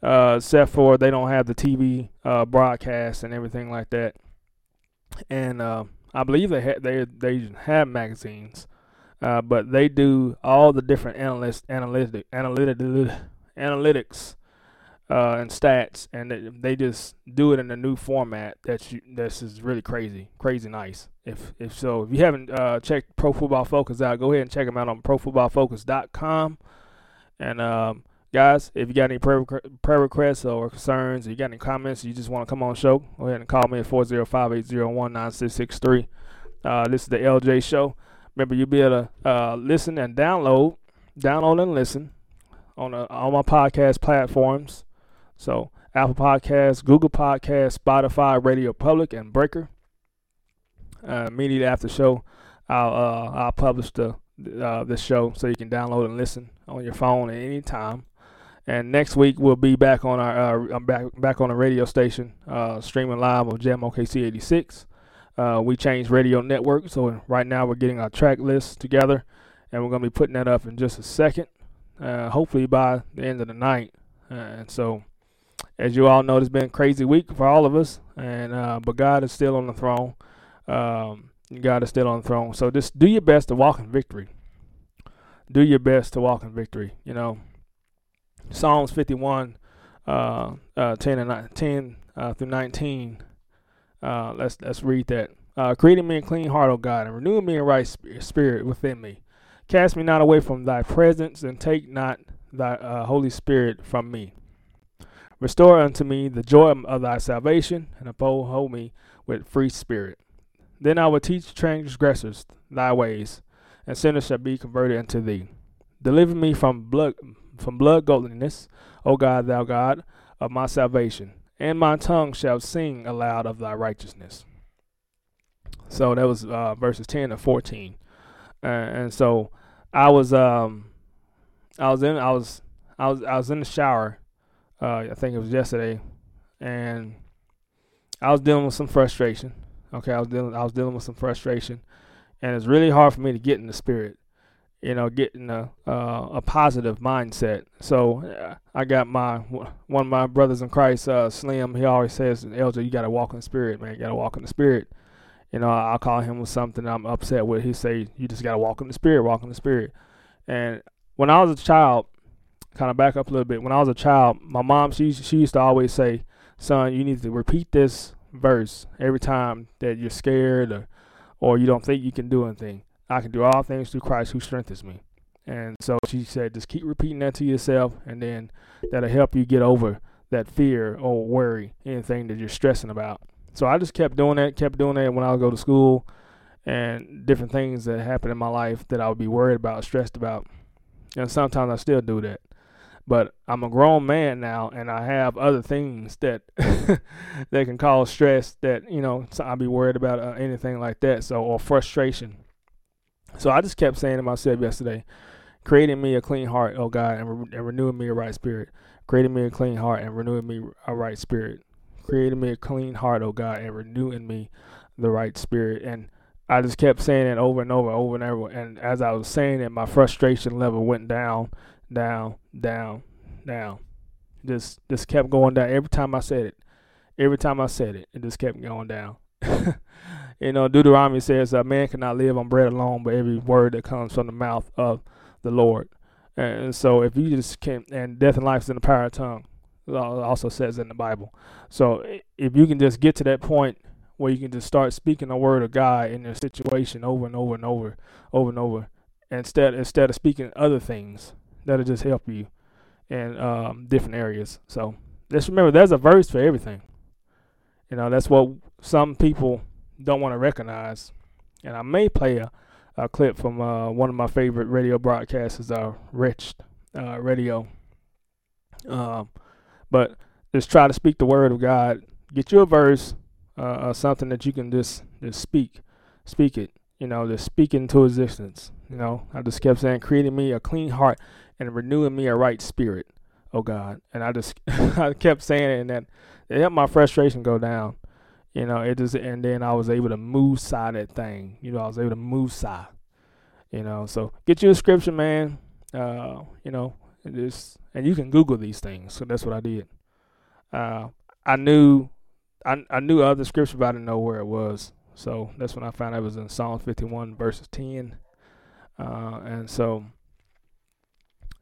uh, except for they don't have the TV uh, broadcast and everything like that. And uh, I believe they ha- they they have magazines, uh, but they do all the different analyst analytic analytic analytics uh, and stats, and they, they just do it in a new format that's you, that's is really crazy, crazy nice. If if so, if you haven't uh, checked Pro Football Focus out, go ahead and check them out on ProFootballFocus.com. And um, guys, if you got any prayer, prayer requests or concerns, or you got any comments, you just want to come on the show, go ahead and call me at 405-801-9663. Uh, this is the LJ Show. Remember, you'll be able to uh, listen and download, download and listen on uh, all my podcast platforms. So Apple Podcasts, Google Podcasts, Spotify, Radio Public, and Breaker. Uh, immediately after the show, I'll uh, I'll publish the uh, this show so you can download and listen on your phone at any time. And next week we'll be back on our uh, back back on the radio station uh, streaming live on Jam OKC 86. Uh, we changed radio network, so right now we're getting our track list together, and we're gonna be putting that up in just a second. Uh, hopefully by the end of the night. Uh, and so, as you all know, it's been a crazy week for all of us, and uh, but God is still on the throne. Um, God is still on the throne. So just do your best to walk in victory. Do your best to walk in victory. You know, Psalms 51, uh, uh, 10 and ni- 10 uh, through 19. Uh, let's let's read that. Uh, Creating me a clean heart, O God, and renew me a right spirit within me. Cast me not away from thy presence, and take not thy uh, Holy Spirit from me. Restore unto me the joy of thy salvation, and uphold me with free spirit. Then I will teach transgressors thy ways, and sinners shall be converted unto thee. Deliver me from blood from blood godliness, O God, thou God of my salvation, and my tongue shall sing aloud of thy righteousness. So that was uh, verses 10 to 14. Uh, and so I was um I was in I was I was I was in the shower. Uh, I think it was yesterday, and I was dealing with some frustration. Okay, I was dealing I was dealing with some frustration, and it's really hard for me to get in the spirit. You know, getting a uh, a positive mindset. So uh, I got my one of my brothers in Christ, uh, Slim. He always says, "Elder, you got to walk in the spirit, man. You got to walk in the spirit." You know, I'll call him with something I'm upset with. He say, "You just got to walk in the spirit, walk in the spirit." And when I was a child, kind of back up a little bit. When I was a child, my mom she she used to always say, "Son, you need to repeat this verse every time that you're scared or or you don't think you can do anything. I can do all things through Christ who strengthens me." And so she said, just keep repeating that to yourself, and then that'll help you get over that fear or worry, anything that you're stressing about. So I just kept doing that, kept doing that when I would go to school, and different things that happened in my life that I would be worried about, stressed about. And sometimes I still do that. But I'm a grown man now, and I have other things that that can cause stress. That you know, so I'll be worried about uh, anything like that. So or frustration. So I just kept saying to myself yesterday, creating me a clean heart, oh God, and, re- and renewing me a right spirit. Creating me a clean heart and renewing me a right spirit. Creating me a clean heart, oh God, and renewing me the right spirit. And I just kept saying it over and over, over and over. And as I was saying it, my frustration level went down, down, down, down. Just just kept going down every time I said it. Every time I said it, it just kept going down. you know, Deuteronomy says, "A man cannot live on bread alone, but every word that comes from the mouth of the Lord." And so, if you just can, and death and life is in the power of the tongue, it also says in the Bible. So, if you can just get to that point where you can just start speaking the word of God in your situation over and over and over, over and over, instead instead of speaking other things that'll just help you in um, different areas. So, just remember, there's a verse for everything. You know, that's what some people don't want to recognize. And I may play a, a clip from uh, one of my favorite radio broadcasters, uh, Rich uh, Radio. Um, but just try to speak the word of God. Get you a verse, uh, uh, something that you can just just speak, speak it. You know, just speak into existence. You know, I just kept saying, creating me a clean heart and renewing me a right spirit. Oh God, and I just I kept saying it, and that it helped my frustration go down. You know, it just and then I was able to move side that thing. You know, I was able to move side. You know, so get you a scripture, man. Uh, you know, and just and you can Google these things. So that's what I did. Uh, I knew, I I knew other scripture, but I didn't know where it was. So that's when I found out it was in Psalm 51 verses 10. Uh, and so,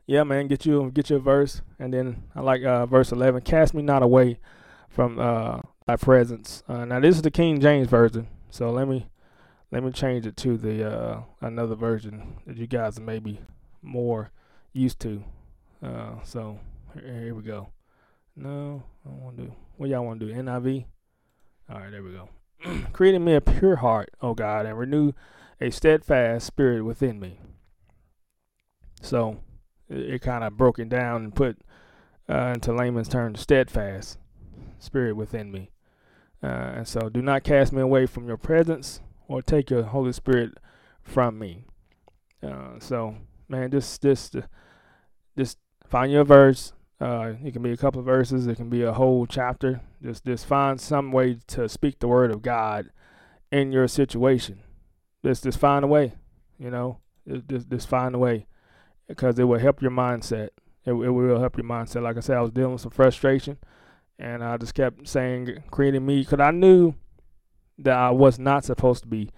yeah, man, get you get you a verse, and then I like uh, verse 11. Cast me not away from uh, thy presence. Uh, now this is the King James version, so let me let me change it to the uh, another version that you guys are maybe more used to. Uh, so here, here we go. No, I want to do. What y'all want to do? NIV. All right, there we go. Creating me a pure heart, O God, and renew a steadfast spirit within me. So it, it kind of broke it down and put uh, into layman's terms steadfast spirit within me. Uh, and so do not cast me away from your presence or take your Holy Spirit from me. Uh, so man, just just just find your verse. Uh, it can be a couple of verses. It can be a whole chapter. Just just find some way to speak the word of God in your situation. Just just find a way. You know, just just, just find a way because it will help your mindset. It, it will help your mindset. Like I said, I was dealing with some frustration, and I just kept saying, creating me, because I knew that I was not supposed to be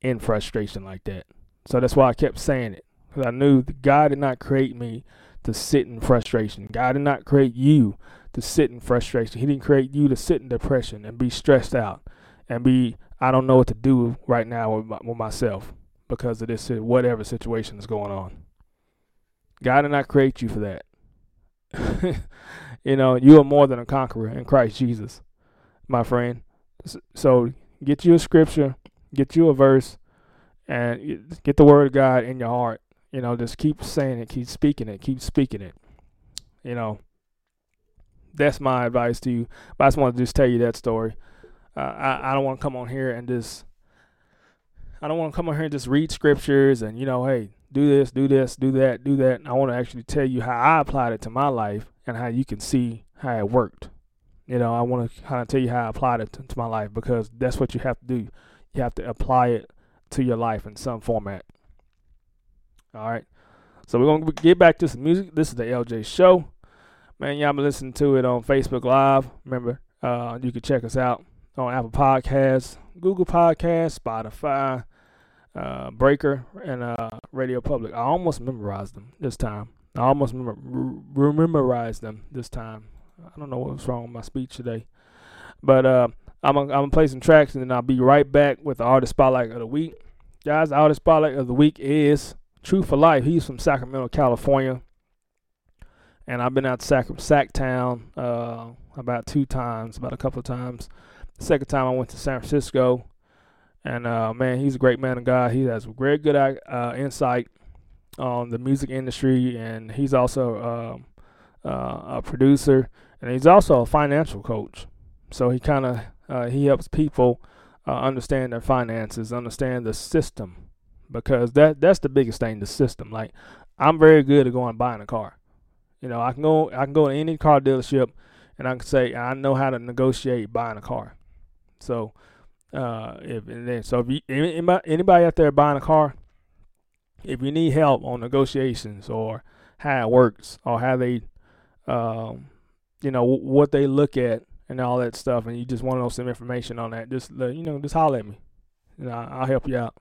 in frustration like that. So that's why I kept saying it, because I knew God did not create me to sit in frustration. God did not create you to sit in frustration. He didn't create you to sit in depression and be stressed out and be, I don't know what to do right now with, my, with myself because of this whatever situation is going on. God did not create you for that. you know, you are more than a conqueror in Christ Jesus, my friend. So get you a scripture, get you a verse, and get the word of God in your heart. You know, just keep saying it, keep speaking it, keep speaking it. You know, that's my advice to you. But I just want to just tell you that story. Uh, I I don't want to come on here and just I don't want to come on here and just read scriptures and you know, hey, do this, do this, do that, do that. I want to actually tell you how I applied it to my life and how you can see how it worked. You know, I want to kind of tell you how I applied it to, to my life because that's what you have to do. You have to apply it to your life in some format. All right. So we're gonna get back to some music. This is the LJ Show. Man, y'all been listening to it on Facebook Live. Remember, uh, you can check us out on Apple Podcasts, Google Podcasts, Spotify, uh, Breaker, and uh, Radio Public. I almost memorized them this time. I almost memorized them this time. I don't know what's wrong with my speech today, but uh, I'm gonna, I'm gonna play some tracks and then I'll be right back with the artist spotlight of the week. Guys, the artist spotlight of the week is Truth for Life. He's from Sacramento, California, and I've been out to Sac- Sacktown uh, about two times, about a couple of times. The second time I went to San Francisco, and uh, man, he's a great man of God. He has very good uh, insight on the music industry, and he's also um, uh, a producer, and he's also a financial coach. So he kind of uh, he helps people uh, understand their finances, understand the system, because that that's the biggest thing, the system. Like I'm very good at going buying a car. You know, I can go I can go to any car dealership, and I can say I know how to negotiate buying a car. So uh, if and then, so if you, anybody, anybody out there buying a car, if you need help on negotiations or how it works or how they, um, you know, what they look at and all that stuff, and you just want to know some information on that, just you know, just holler at me. You know, I'll help you out.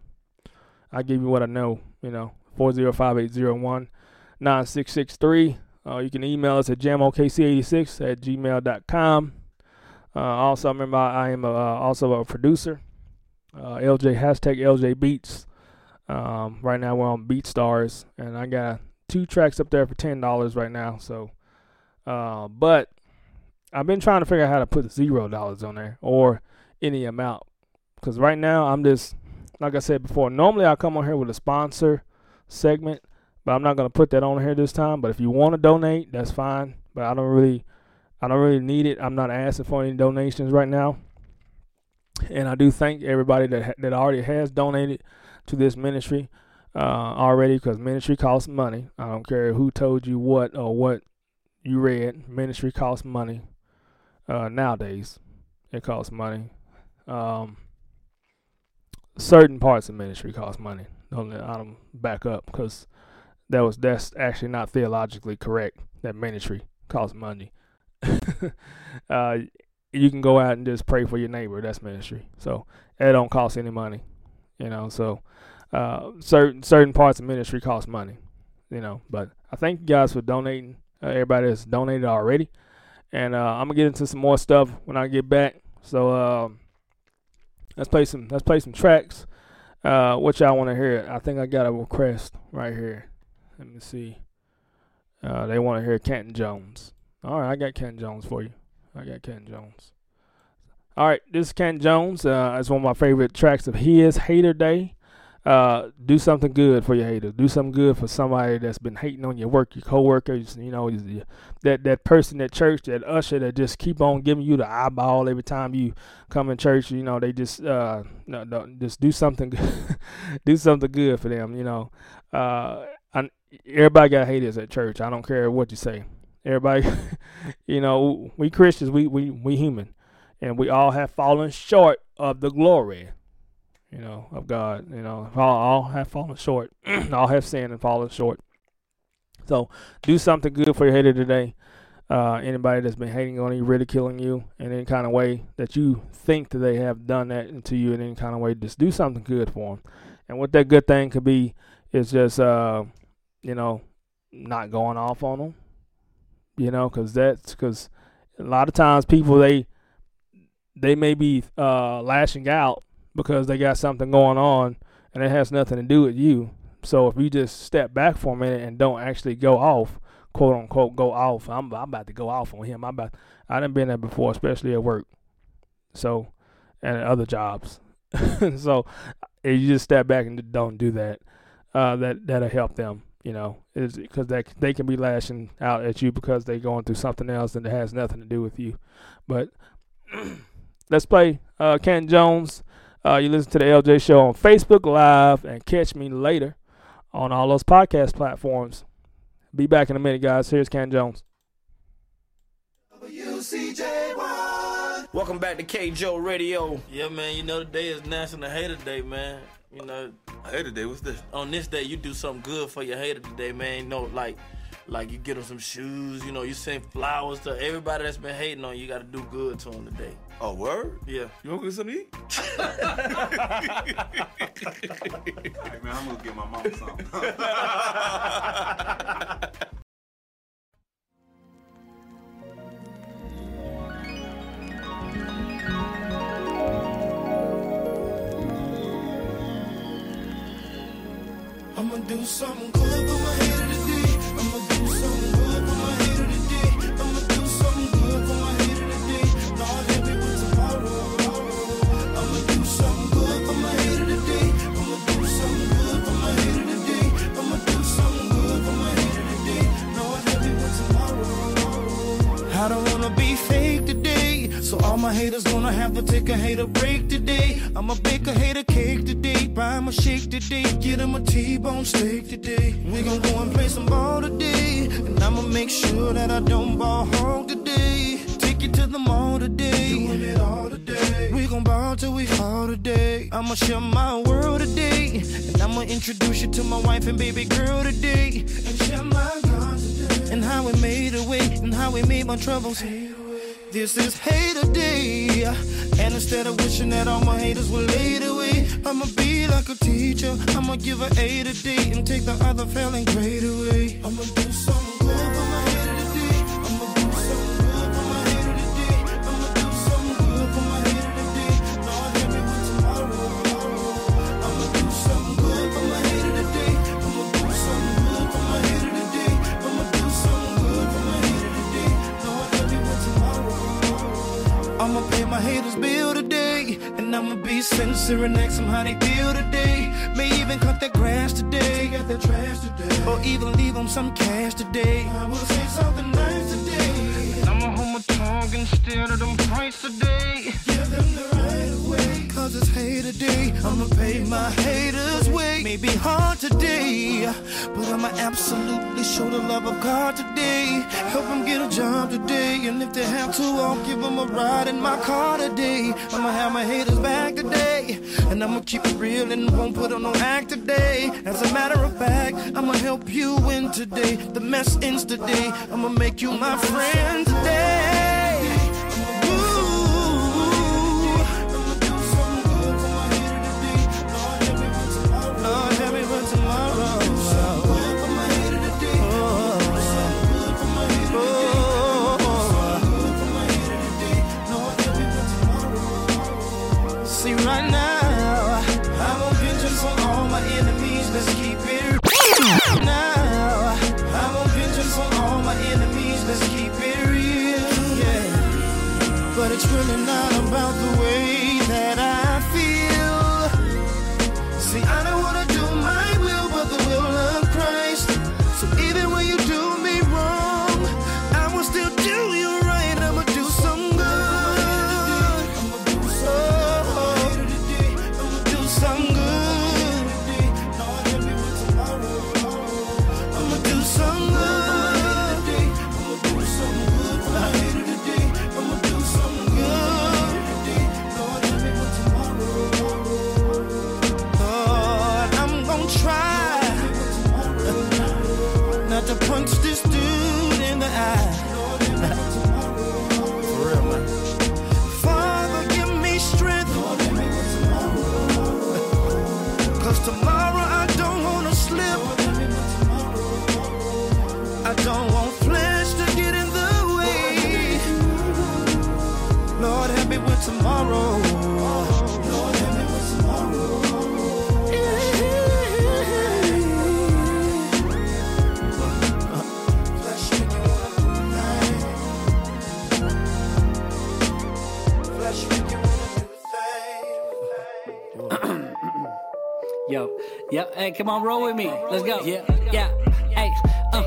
I'll give you what I know. You know, four zero five eight zero one nine six six three. Uh, you can email us at jamokc86 at gmail.com. Uh, also, remember I am a, uh, also a producer. Uh, LJ hashtag LJ Beats. Um, right now we're on BeatStars, and I got two tracks up there for ten dollars right now. So, uh, but I've been trying to figure out how to put zero dollars on there or any amount, because right now I'm just like I said before. Normally I come on here with a sponsor segment, but I'm not gonna put that on here this time. But if you want to donate, that's fine. But I don't really I don't really need it. I'm not asking for any donations right now. And I do thank everybody that ha- that already has donated to this ministry uh, already because ministry costs money. I don't care who told you what or what you read. Ministry costs money. Uh, nowadays, it costs money. Um, certain parts of ministry cost money. Don't let back up because that was that's actually not theologically correct. That ministry costs money. uh, you can go out and just pray for your neighbor. That's ministry. So it don't cost any money, you know. So uh, certain certain parts of ministry cost money, you know. But I thank you guys for donating. Uh, everybody that's donated already, and uh, I'm gonna get into some more stuff when I get back. So um, let's play some let's play some tracks. Uh, what y'all want to hear? I think I got a request right here. Let me see. Uh, they want to hear Canton Jones. All right, I got Ken Jones for you. I got Ken Jones. All right, this is Ken Jones. Uh, it's one of my favorite tracks of his. Hater Day. Uh, do something good for your haters. Do something good for somebody that's been hating on your work, your coworkers. You know, that that person at church, that usher that just keep on giving you the eyeball every time you come in church. You know, they just uh, no, no, just do something, do something good for them. You know, uh, I, everybody got haters at church. I don't care what you say. Everybody, you know, we Christians, we, we, we human, and we all have fallen short of the glory, you know, of God. You know, all, all have fallen short. all have sinned and fallen short. So do something good for your hater today. Uh, anybody that's been hating on you, ridiculing you in any kind of way that you think that they have done that to you in any kind of way, just do something good for them. And what that good thing could be is just, uh, you know, not going off on them you know, because that's because a lot of times people they they may be uh, lashing out because they got something going on and it has nothing to do with you. So if you just step back for a minute and don't actually go off, quote unquote, go off. I'm I'm about to go off on him. I'm about I done been there before, especially at work. So and other jobs. so if you just step back and don't do that, uh, that that'll help them you know, is because they they can be lashing out at you because they're going through something else and it has nothing to do with you. But let's play uh, Ken Jones. Uh, you listen to the LJ Show on Facebook Live and catch me later on all those podcast platforms. Be back in a minute, guys. Here's Ken Jones. W C J Welcome back to K Joe Radio. Yeah, man. You know today is National Hater Day, man. You know, Hater Day, what's this? on this day you do something good for your hater today, man. You know, like, like you get them some shoes. You know, you send flowers to everybody that's been hating on you. You got to do good to them today. Oh, word? Yeah. You want to get something to eat? hey, man, I'm going to get my mom something. I'ma do something good for my hater today. I'ma do something good for my hater today. I'ma do something good my hater today. Lord, help me with tomorrow. I'ma do something good my hater today. I'ma do something good my hater today. I'ma do something good my hater today. Lord, help me with tomorrow. I don't wanna be fake today. So all my haters gonna have to take a hater break today. I'ma bake a hater cake today. Buy 'em a shake today. Get 'em a T-bone steak today. We gon' go and play some ball today. And I'ma make sure that I don't ball home today. Take you to the mall today. Doing it all today. We gon' ball till we fall today. I'ma share my world today. And I'ma introduce you to my wife and baby girl today. And share my God today. And how we made a way. And how we made my troubles. This is hater day. And instead of wishing that all my haters were laid away, I'ma be like a teacher. I'ma give her A to D and take the other failing grade away. I'ma do something good I'ma be sincere and ask them how they feel today. May even cut their grass today. Take out their trash today. Or even leave them some cash today. I will say something nice today. I'ma hold my tongue instead of them price today. Give them the right of way. Cause it's hater day. I'ma pay my haters way. May be hard today. But I'ma absolutely show the love of God today. Help them get a job today. And if they have to, I'll give them a ride in my car today. I'ma have my haters back today. And I'ma keep it real and won't put on no act today. As a matter of fact, I'ma help you win today. The mess ends today. I'ma make you my friend today. It's really not about the Yo, hey, come on, roll with me. Let's go. Yeah, yeah, hey, uh,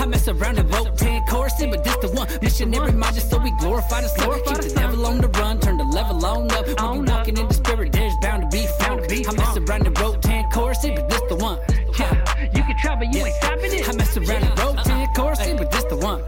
I mess around and wrote 10 chorus chorusing, but this the one. Missionary minded, so we glorify the Son. Keep the devil on the run, turn the level on up. When we walking in the spirit, there's bound to be found. I mess around the road, 10 chorusing, but this the one. Yeah. You can try, but you ain't stopping it. I mess around the road, 10 chorusing, but this the one.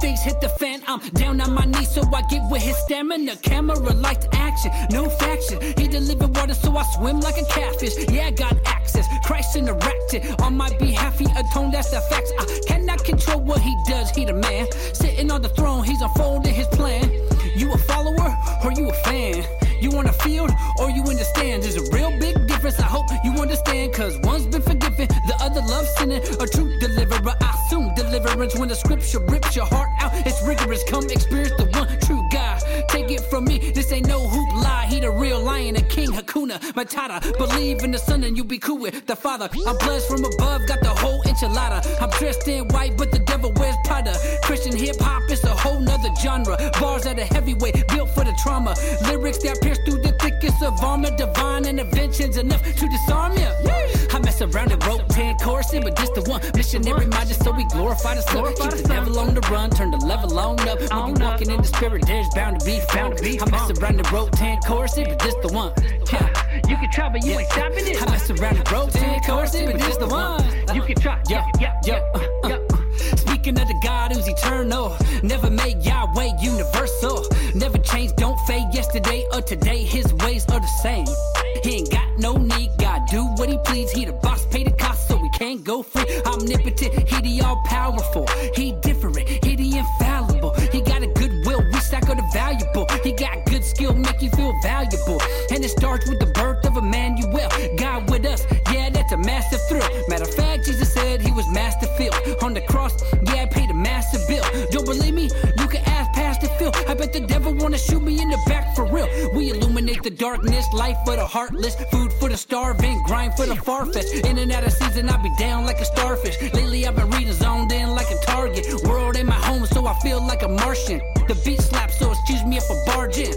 Things hit the fan, I'm down on my knees, so I get with his stamina. Camera lights action, no faction. He delivered water, so I swim like a catfish. Yeah, I got access. Christ interacted on my behalf. He atoned, that's the facts. I cannot control what he does. He the man sitting on the throne. He's unfolding his plan. You a follower or you a fan? You on the field or you in the stands? There's a real big difference. I hope you understand. Cause one's been forgiven, the other loves sinning. A true deliverer, I assume deliverance when the scripture rips your heart out. It's rigorous. Come experience the one true God. Take it from me. This ain't no hoop lie. He the real lion, a king, Hakuna Matata. Believe in the son and you be cool with the father. I'm blessed from above, got the whole enchilada. I'm dressed in white, but the devil wears Prada. Christian hip hop is a whole nother genre. Bars at a heavyweight, built for the trauma. Lyrics that pierce through the thickest of armor. Divine interventions enough to disarm ya. I mess around and wrote 10 choruses, but this the one. Missionary minded, so we glorify the sun. Keep the devil on the run, turn the level on up. When we walking in the spirit, there's bound to be found. I mess around and wrote 10 choruses, but this the one. Yeah. You can try, but you ain't stopping it. I mess around and wrote 10 choruses, but this the one. You can try, yeah, yeah, yeah. uh, yeah. Speaking of the God who's eternal, never made Yahweh universal. Never changed, don't fade yesterday or today. His the same. He ain't got no need, God do what he please. He the boss, pay the cost, so we can't go free. Omnipotent, he the all powerful. He different, he the infallible. He got a good will, we stack of the valuable. He got good skill, make you feel valuable. And it starts with the birth of Emmanuel. God with us, yeah, that's a massive thrill. Matter of fact, Jesus said he was master filled. On the cross, yeah, I paid a massive bill. Don't believe me? The devil wanna shoot me in the back for real. We illuminate the darkness, life for the heartless, food for the starving, grind for the far-fetched. In and out of season, I be down like a starfish. Lately, I've been reading zoned in like a target. World ain't my home, so I feel like a Martian. The beat slaps, so excuse me if I barge in.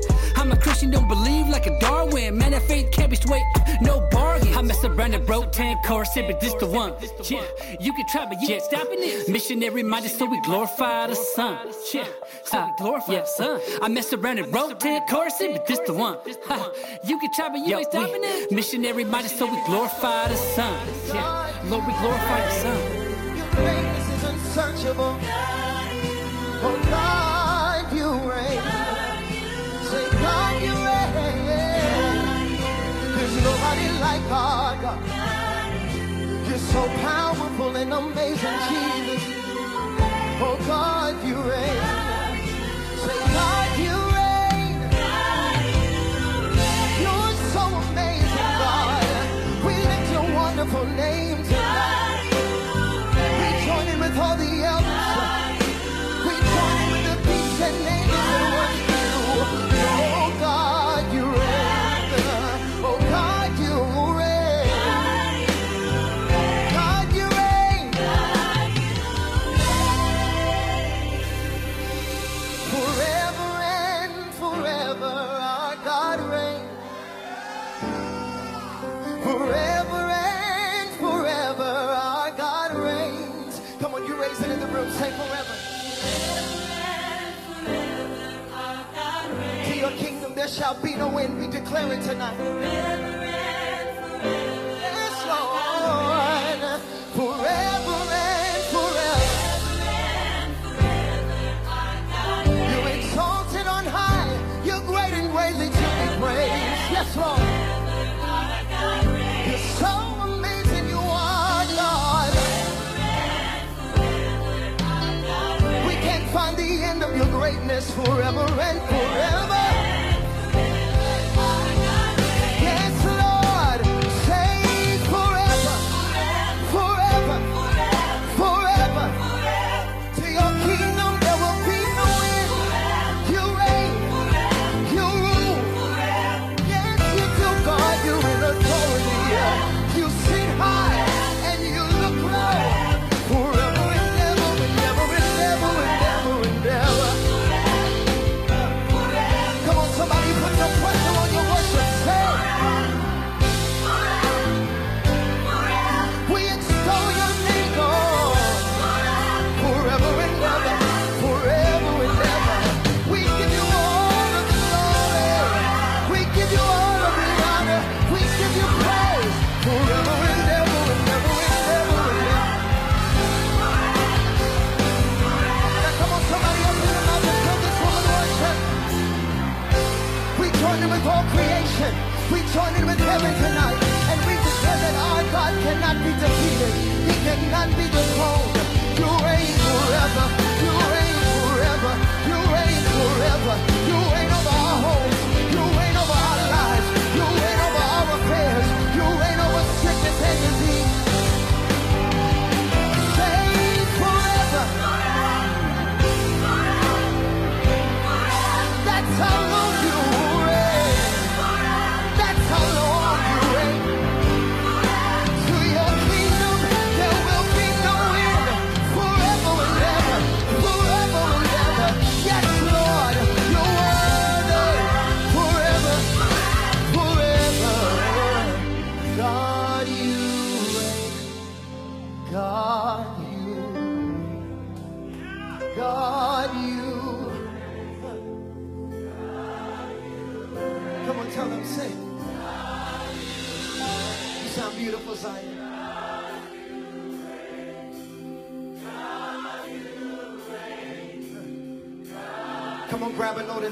I'm Christian, don't believe like a Darwin. Man, that faith can't be swayed, no bargain. I mess around and wrote 10 choruses, but this the one. Yeah, you can try, but you ain't stopping it. Missionary minded, so we glorify the sun. Yeah, so we glorify the sun. I mess around and wrote 10 choruses, but this the one. Ha, You can try, but you ain't stopping it. Missionary minded, so we glorify the sun. Yeah, Lord, we glorify the sun. Your greatness is unsearchable. Oh God, nobody like our God. You're so powerful and amazing, Jesus. Oh God, you reign. Say God, you reign. You're so amazing, God. We lift your wonderful name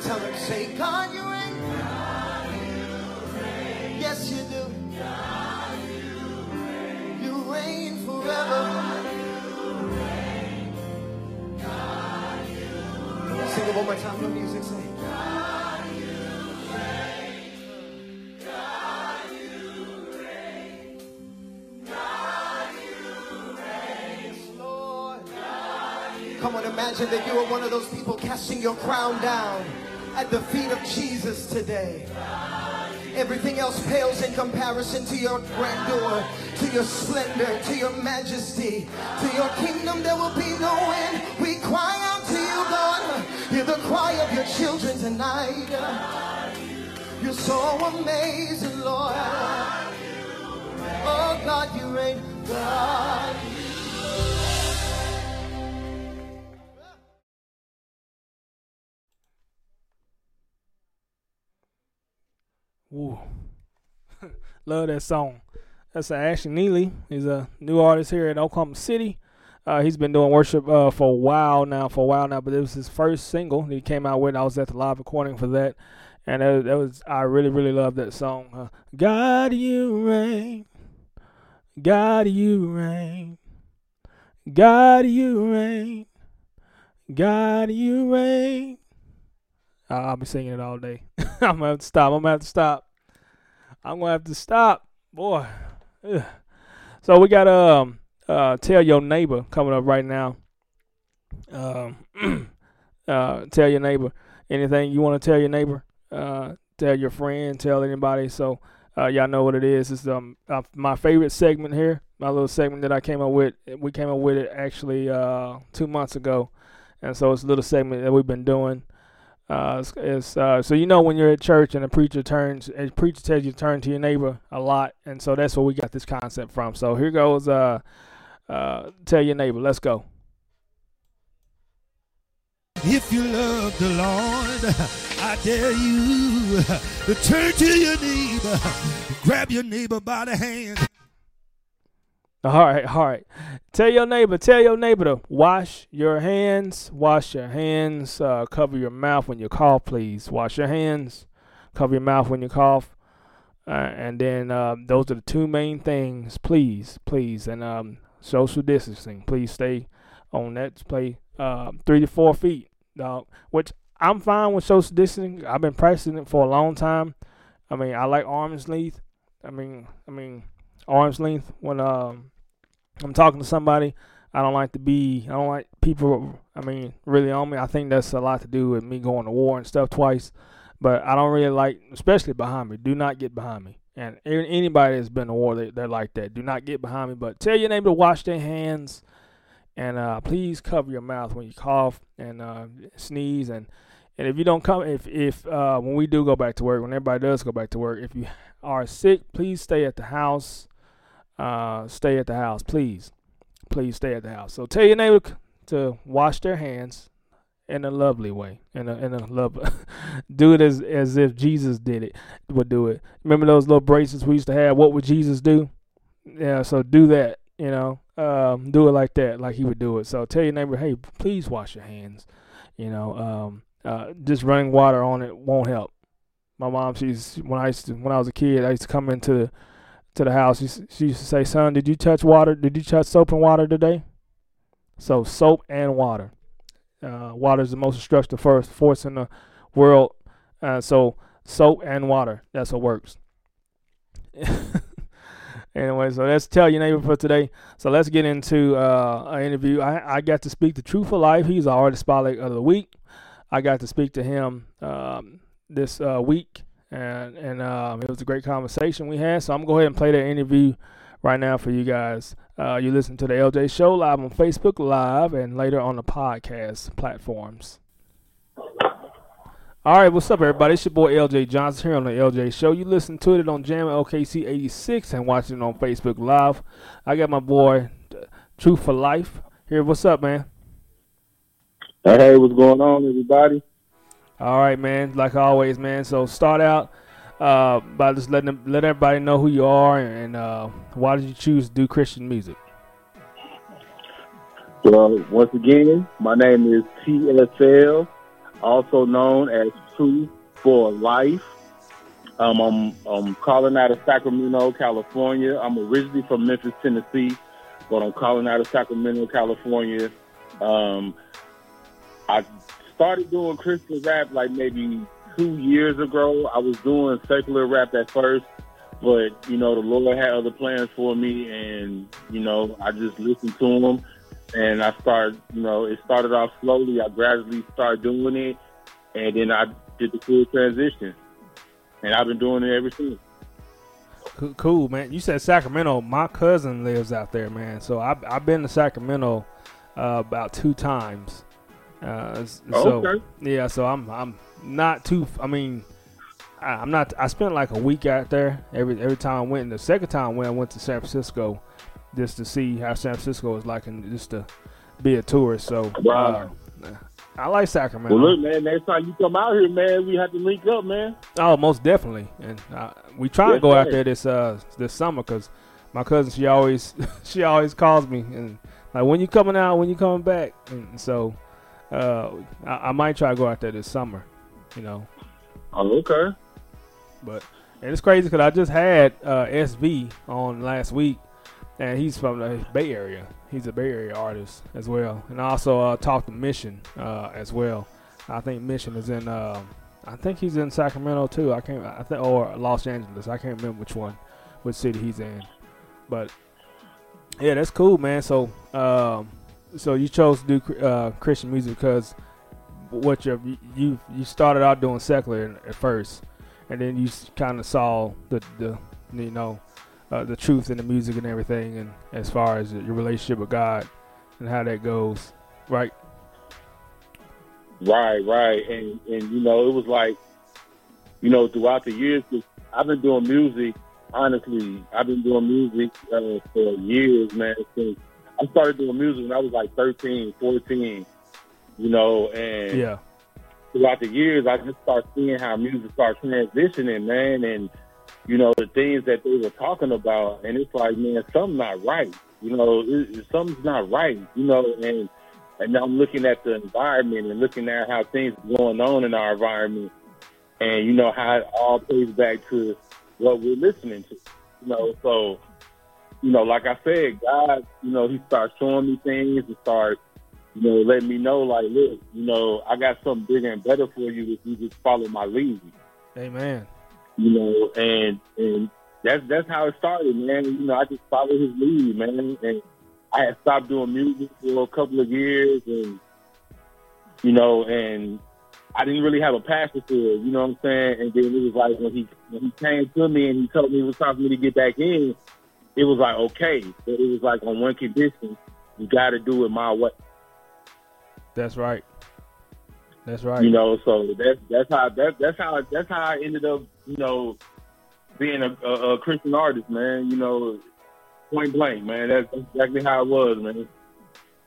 and tell them, say, God, you reign. Yes, you do. You reign forever. Sing it one more time, no music, say. Lord. God, you reign. Come on, imagine that you are one of those people casting your crown down at the feet of Jesus today. Everything else pales in comparison to your grandeur, to your splendor, to your majesty, to your kingdom. There will be no end. We cry out to you, God. Hear the cry of your children tonight. You're so amazing, Lord. Oh, God, you reign. God. Woo. Love that song. That's Ashley Neely. He's a new artist here in Oklahoma City. Uh, he's been doing worship uh, for a while now, for a while now, but it was his first single that he came out with. I was at the live recording for that, and that, that was I really, really love that song. Uh, God, you reign. God, you reign. God, you reign. God, you reign. I'll be singing it all day. I'm gonna have to stop. I'm gonna have to stop. I'm gonna have to stop, boy. Ugh. So we got um uh tell your neighbor coming up right now. Um, uh, tell your neighbor anything you want to tell your neighbor. Uh, tell your friend. Tell anybody. So uh, y'all know what it is. It's um uh, my favorite segment here. My little segment that I came up with. We came up with it actually uh two months ago, and so it's a little segment that we've been doing. Uh, it's, it's uh, so you know when you're at church and a preacher turns, a preacher tells you to turn to your neighbor a lot, and so that's where we got this concept from. So here goes, uh, uh, tell your neighbor. Let's go. If you love the Lord, I dare you to turn to your neighbor, grab your neighbor by the hand. All right, all right. Tell your neighbor, tell your neighbor to wash your hands, wash your hands, uh, cover your mouth when you cough, please. Wash your hands, cover your mouth when you cough. Uh, and then uh, those are the two main things, please, please. And um, social distancing, please stay on that. Play uh, three to four feet, dog. Which I'm fine with social distancing. I've been practicing it for a long time. I mean, I like arm's length. I mean, I mean, arm's length when um I'm talking to somebody. I don't like to be. I don't like people. I mean, really on me. I think that's a lot to do with me going to war and stuff twice. But I don't really like, especially behind me. Do not get behind me. And anybody that's been to war, they, they're like that. Do not get behind me. But tell your neighbor to wash their hands, and uh, please cover your mouth when you cough and uh, sneeze. And and if you don't come, if if uh, when we do go back to work, when everybody does go back to work, if you are sick, please stay at the house. Uh, stay at the house, please. Please stay at the house. So tell your neighbor to wash their hands in a lovely way, in a in a love. do it as as if Jesus did it. Would do it. Remember those little bracelets we used to have? What would Jesus do? Yeah. So do that. You know, um, do it like that, like he would do it. So tell your neighbor, hey, please wash your hands. You know, um, uh, just running water on it won't help. My mom, she's when I used to when I was a kid, I used to come into to the house, she, used to say, "Son, did you touch water? Did you touch soap and water today?" So soap and water. Uh, water is the most destructive force force in the world. Uh, so soap and water. That's what works. anyway, so let's tell your neighbor for today. So let's get into uh, an interview. I, I got to speak to Truth for Life. He's our artist spotlight of the week. I got to speak to him um, this uh, week, and and um, it was a great conversation we had. So I'm gonna go ahead and play that interview right now for you guys. Uh, you listen to the LJ Show live on Facebook Live and later on the podcast platforms. All right, what's up, everybody? It's your boy LJ Johnson here on the LJ Show. You listen to it on Jam OKC 86 and watching it on Facebook Live. I got my boy uh, Truth for Life here. What's up, man? Hey, what's going on, everybody? All right, man. Like always, man. So start out uh, by just letting them, let everybody know who you are and uh, why did you choose to do Christian music? Well, once again, my name is TFL, also known as Truth for Life. Um, I'm, I'm calling out of Sacramento, California. I'm originally from Memphis, Tennessee, but I'm calling out of Sacramento, California. Um, I started doing Christian rap like maybe two years ago. I was doing secular rap at first, but you know the Lord had other plans for me, and you know I just listened to Him, and I started. You know, it started off slowly. I gradually started doing it, and then I did the full transition, and I've been doing it ever since. Cool, man. You said Sacramento. My cousin lives out there, man. So I've, I've been to Sacramento uh, about two times. Uh, s- so Okay. yeah, so I'm I'm not too. I mean, I, I'm not. I spent like a week out there every every time I went. And the second time when I went to San Francisco just to see how San Francisco is like, and just to be a tourist. So uh, I like Sacramento. Well, look, man. Next time you come out here, man, we have to link up, man. Oh, most definitely. And uh, we try to Yes, go out there this uh this summer because my cousin she always she always calls me and like when you coming out, when you coming back, and so uh I, I might try to go out there this summer, you know. Oh, okay. But and it's crazy because I just had uh, SV on last week, and he's from the Bay Area. He's a Bay Area artist as well, and I also uh, talked to Mission uh, as well. I think Mission is in. Uh, I think he's in Sacramento too. I can't. I think or Los Angeles. I can't remember which one, which city he's in. But yeah, that's cool, man. So um, so you chose to do uh, Christian music because what you you you started out doing secular at first, and then you kind of saw the the you know uh, the truth in the music and everything, and as far as your relationship with God and how that goes, right? Right, right, and and you know it was like, you know, throughout the years, 'cause I've been doing music. Honestly, I've been doing music uh, for years, man. Since I started doing music when I was like 13, 14, you know, and Yeah. throughout the years, I just started seeing how music started transitioning, man, and you know the things that they were talking about, and it's like, man, something's not right. You know, it, it- something's not right. You know, and and I'm looking at the environment and looking at how things are going on in our environment, and you know how it all plays back to what we're listening to. You know, so you know, like I said, God, you know, He starts showing me things and start, you know, letting me know, like, look, you know, I got something bigger and better for you if you just follow my lead. Amen. You know, and and that's that's how it started, man. You know, I just followed His lead, man, and I had stopped doing music for a couple of years, and you know, and I didn't really have a passion for it. You know what I'm saying? And then it was like when he when he came to me and he told me it was time for me to get back in, it was like okay, but it was like on one condition: you got to do it my way. That's right. That's right. You know, so that's that's how that, that's how that's how I ended up, you know, being a, a, a Christian artist, man. You know, point blank, man. That's exactly how it was, man.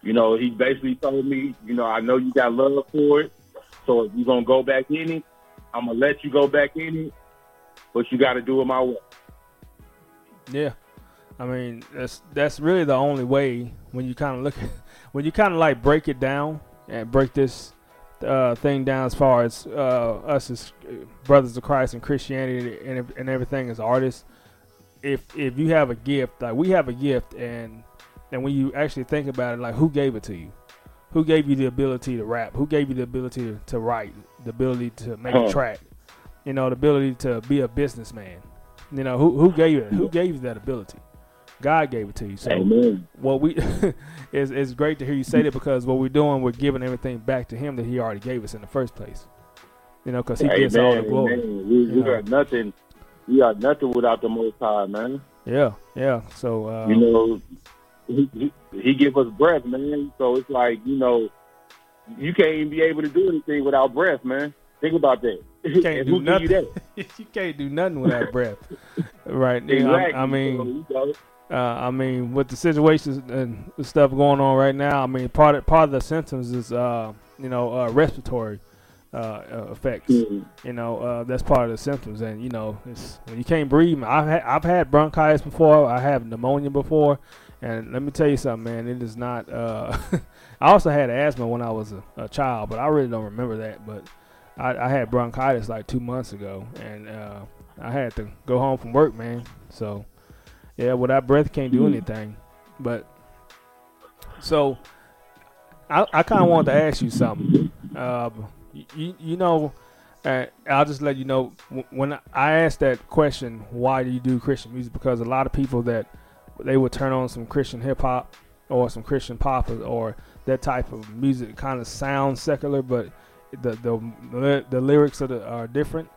You know, he basically told me, you know, I know you got love for it, so if you're gonna go back in it, I'm gonna let you go back in it, but you got to do it my way. Yeah, I mean that's that's really the only way when you kind of look at when you kind of like break it down and break this uh, thing down as far as uh, us as uh, brothers of Christ and Christianity and, and everything as artists. if if you have a gift, like we have a gift, and and when you actually think about it, like who gave it to you? Who gave you the ability to rap? Who gave you the ability to, to write? The ability to make a track? You know, the ability to be a businessman. You know, who who gave you who gave you that ability? God gave it to you. So Amen. what we it's, it's great to hear you say that because what we're doing, we're giving everything back to Him that He already gave us in the first place. You know, because He gets all the Amen, glory. amen. We, we are nothing. We are nothing without the Most High, man. Yeah, yeah. So uh, you know, he, he, he give us breath, man. So it's like you know, you can't even be able to do anything without breath, man. Think about that. you can't do nothing. you you can't do nothing without breath, right? Exactly. I, I mean, So, you know, uh, I mean, with the situations and the stuff going on right now, I mean, part of part of the symptoms is, uh, you know, uh, respiratory uh, uh, effects. Mhm. You know, uh, that's part of the symptoms, and you know, it's when you can't breathe. I've had I've had bronchitis before. I have pneumonia before, and let me tell you something, man. It is not. Uh, I also had asthma when I was a, a child, but I really don't remember that. But I, I had bronchitis like two months ago, and uh, I had to go home from work, man. So yeah, without breath, can't do anything. But so I, I kind of wanted to ask you something. Um, you, you know, uh, I'll just let you know when I asked that question, why do you do Christian music? Because a lot of people that they would turn on some Christian hip hop or some Christian pop or, that type of music kind of sounds secular, but the the the, lyrics are, the, are different.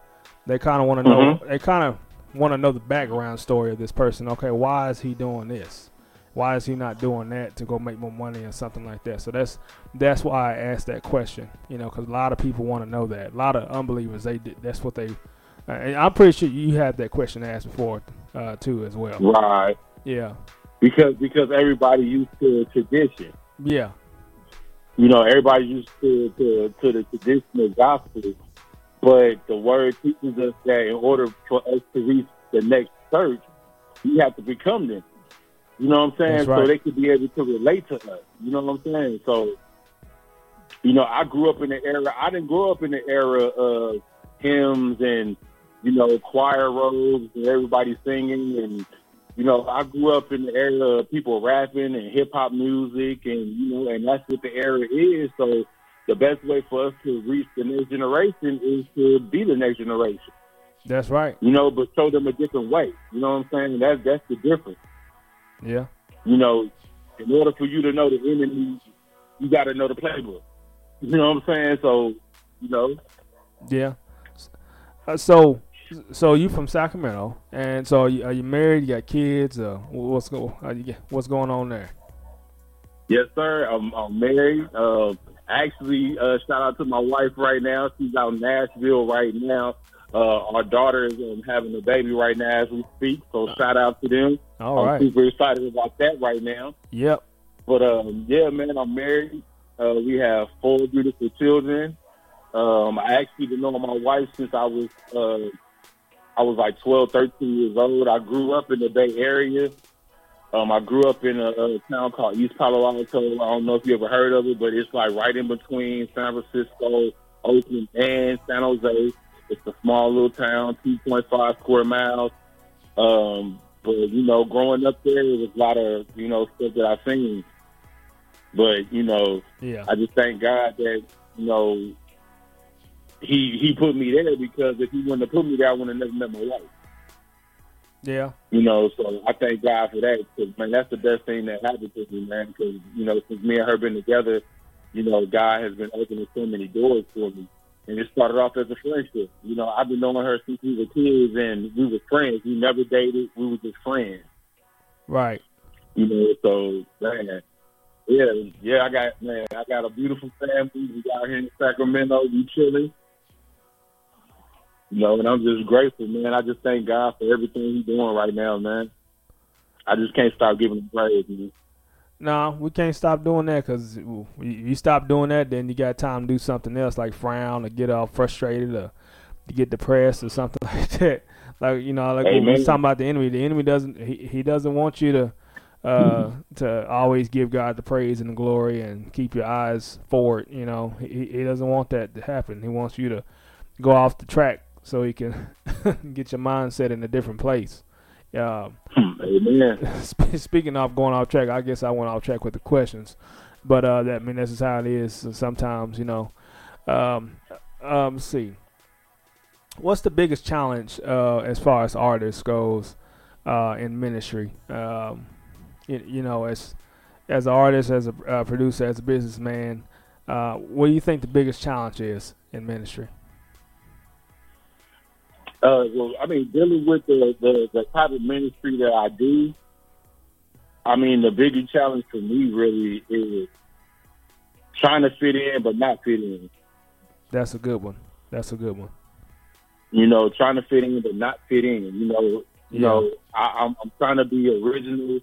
They kind of want to know. They kind of want to know the background story of this person. Okay, why is he doing this? Why is he not doing that to go make more money or something like that? So that's that's why I asked that question. You know, because a lot of people want to know that. A lot of unbelievers, they did. That's what they. Uh, and I'm pretty sure you had that question asked before uh, too, as well. right? Yeah. Because because everybody used to tradition. Yeah. You know, everybody used to to, to the traditional gospel, but the word teaches us that in order for us to reach the next church, we have to become them. You know what I'm saying? That's So they could be able to relate to us. You know what I'm saying? So, you know, I grew up in the era. I didn't grow up in the era of hymns and you know choir robes and everybody singing and you know, I grew up in the era of people rapping and hip hop music, and you know, and that's what the era is. So, the best way for us to reach the next generation is to be the next generation. That's right. You know, but show them a different way. You know what I'm saying? That's that's the difference. Yeah. You know, in order for you to know the enemy, you got to know the playbook. You know what I'm saying? So, you know, Yeah. Uh, so, so you from Sacramento, and so are you, are you married? You got kids? Uh, what's go? Get- what's going on there? Yes, sir. I'm, I'm married. Uh, actually, uh, shout out to my wife right now. She's out in Nashville right now. Uh, our daughter is um, having a baby right now as we speak. So shout out to them. All I'm right. super excited about that right now. Yep. But um, yeah, man, I'm married. Uh, we have four beautiful children. Um, I actually been knowing my wife since I was uh, I was like 12, 13 years old. I grew up in the Bay Area. Um, I grew up in a, a town called East Palo Alto. I don't know if you ever heard of it, but it's like right in between San Francisco, Oakland, and San Jose. It's a small little town, 2.5 square miles. Um, but you know, growing up there, there was a lot of you know stuff that I've seen. But you know, Yeah. I just thank God that you know he he put me there because if he wouldn't have put me there, I wouldn't have never met my wife. Yeah. You know, so I thank God for that. Cause man, that's the best thing that happened to me, man. Because you know, since me and her been together, you know, God has been opening so many doors for me. And it started off as a friendship. You know, I've been knowing her since we were kids, and we were friends. We never dated. We were just friends. Right. You know, so man, yeah, yeah. I got man, I got a beautiful family. We out here in Sacramento. We chilling. You know, and I'm just grateful, man. I just thank God for everything He's doing right now, man. I just can't stop giving Him praise, man. No, we can't stop doing that because you stop doing that, then you got time to do something else like frown or get all frustrated or to get depressed or something like that. Like you know, like we was talking about the enemy, the enemy doesn't he, he doesn't want you to uh to always give God the praise and the glory and keep your eyes forward. You know, he he doesn't want that to happen. He wants you to go off the track so he can get your mindset in a different place. Uh, Amen. speaking of going off track, I guess I went off track with the questions, but uh, that I mean that's just how it is. Sometimes you know. Um, um, let's see. What's the biggest challenge uh, as far as artists goes uh, in ministry? Um, you, you know, as as an artist, as a uh, producer, as a businessman, uh, what do you think the biggest challenge is in ministry? Uh, well, I mean, dealing with the, the, the type of ministry that I do, I mean, the biggest challenge for me really is trying to fit in but not fit in. That's a good one. That's a good one. You know, trying to fit in but not fit in. You know, you Yeah. know, I, I'm, I'm trying to be original.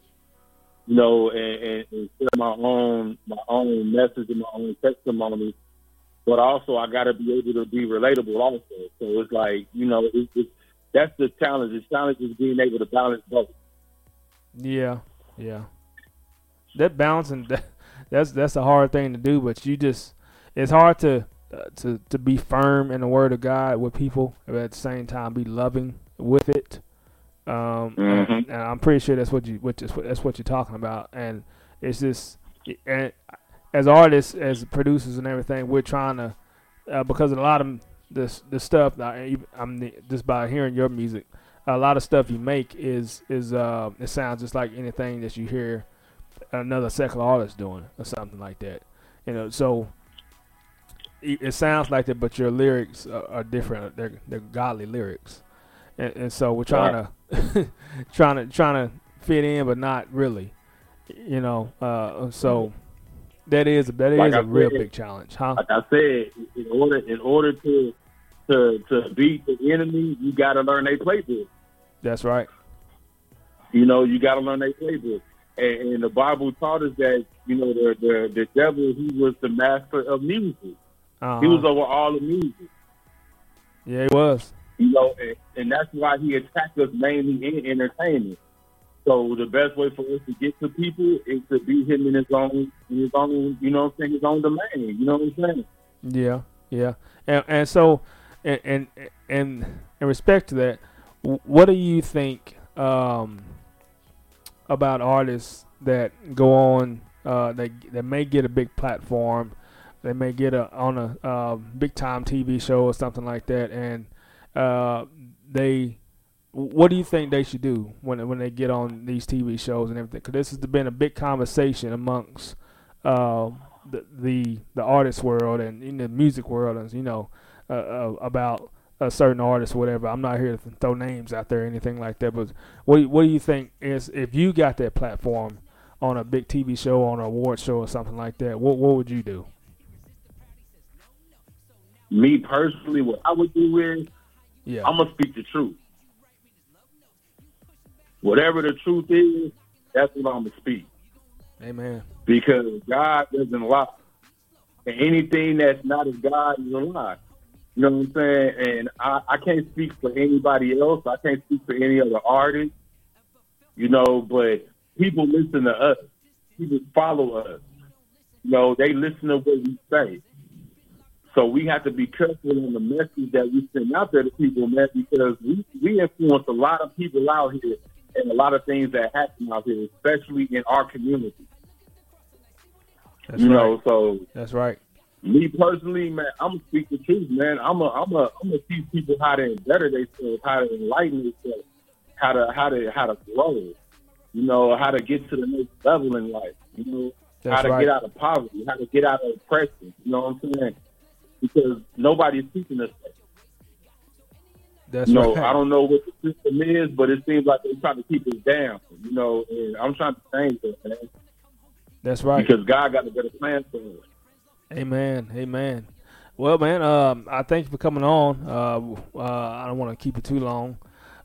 You know, and, and, and share my own my own message and my own testimony. But also, I got to be able to be relatable. Also, so it's like you know, it's, it's, that's the challenge. The challenge is being able to balance both. Yeah, yeah. That balancing that, that's that's a hard thing to do, but you just it's hard to uh, to to be firm in the word of God with people, but at the same time be loving with it. Um, and, Mhm. and I'm pretty sure that's what you what that's what, that's what you're talking about, and it's just and as artists, as producers and everything, we're trying to uh, because a lot of this the stuff I, I'm just by hearing your music, a lot of stuff you make is is uh it sounds just like anything that you hear another secular artist doing or something like that. You know, so it, it sounds like that, but your lyrics are, are different. They're they're godly lyrics, and, and so we're trying to trying to trying to fit in, but not really. You know, uh, so that is that is Like a I real said- big challenge, huh? Like I said, in order in order to to to beat the enemy, you got to learn their playbook. That's right. You know, you got to learn their playbook. And, and the Bible taught us that you know the the, the devil he was the master of music. Uh-huh. He was over all the music. Yeah, he was. You know, and, and that's why he attacked us mainly in entertainment. So the best way for us to get to people is to be him in his own, in his own, you know, what I'm saying, his own domain. You know what I'm saying? Yeah, yeah, and and so, and and and in respect to that, what do you think um, about artists that go on uh, that that may get a big platform, they may get a on a uh, big time TV show or something like that, and uh, they. What do you think they should do when when they get on these TV shows and everything? Because this has been a big conversation amongst uh, the the the artist world and in the music world, and you know, uh, uh, about a certain artist, or whatever. I'm not here to throw names out there or anything like that. But what do- what do you think is if you got that platform on a big TV show, on an award show, or something like that? What what would you do? Me personally, what I would do is, Yeah. I'm gonna speak the truth. Whatever the truth is, that's what I'm gonna speak. Amen. because God doesn't lie. And anything that's not of God is a lie. You know what I'm saying? And I, I can't speak for anybody else. I can't speak for any other artist. You know, but people listen to us. People follow us. You know, they listen to what we say. So we have to be careful in the message that we send out there to people, man, because we, we influence a lot of people out here and a lot of things that happen out here, especially in our community. That's you right. know, so That's right. me personally, man, I'm gonna speak the truth, man. I'm a, I'm a, I'm gonna teach people how to better themselves, how to enlighten themselves, how to, how to, how to grow. You know, how to get to the next level in life. You know, how to right. get out of poverty, how to get out of oppression. You know what I'm saying? Because nobody's teaching us that. That's you know, right. I don't know what the system is, but it seems like they're trying to keep us down. You know, and I'm trying to change that, man. That's right. Because God got a better plan for us. Amen. Amen. Well, man, um, I thank you for coming on. Uh, uh, I don't want to keep it too long.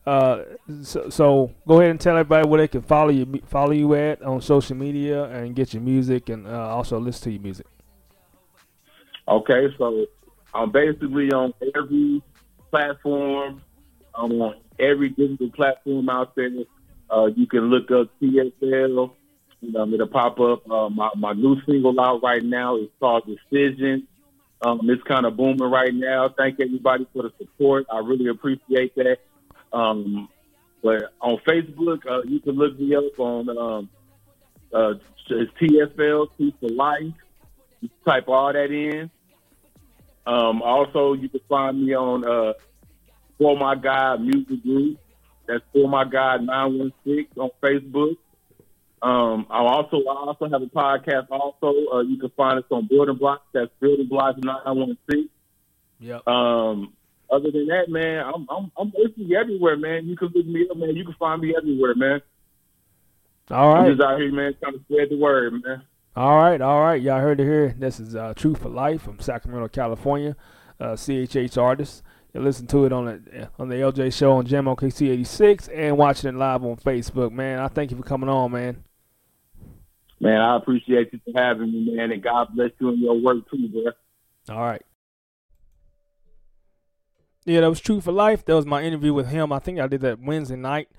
Uh, so, so go ahead and tell everybody where they can follow you, follow you at on social media, and get your music, and uh, also listen to your music. Okay, so I'm basically on every platform. On every digital platform out there. Uh, you can look up TFL. Know, it'll pop up. Uh, my, my new single out right now is called Decision. Um, it's kind of booming right now. Thank everybody for the support. I really appreciate that. Um, But on Facebook, uh, you can look me up on um, uh, TFL Truth for Life. Type all that in. Um, also, you can find me on uh, For My God Music Group. That's For My God 916 on Facebook. Um, I also I also have a podcast. Also, uh, you can find us on Building Blocks. That's Building Blocks 916. Yep. Um, other than that, man, I'm I'm I'm basically everywhere, man. You can look me up, man. You can find me everywhere, man. All right. I'm just out here, man, trying to spread the word, man. All right, all right. Y'all heard it here. This is uh, Truth for Life from Sacramento, California. Uh, CHH artist. You listen to it on the on the LJ show on Jam OKC 86 and watching it live on Facebook. Man, I thank you for coming on, man. Man, I appreciate you for having me, man, and God bless you and your work too, bro. All right. Yeah, that was Truth for Life. That was my interview with him. I think I did that Wednesday night.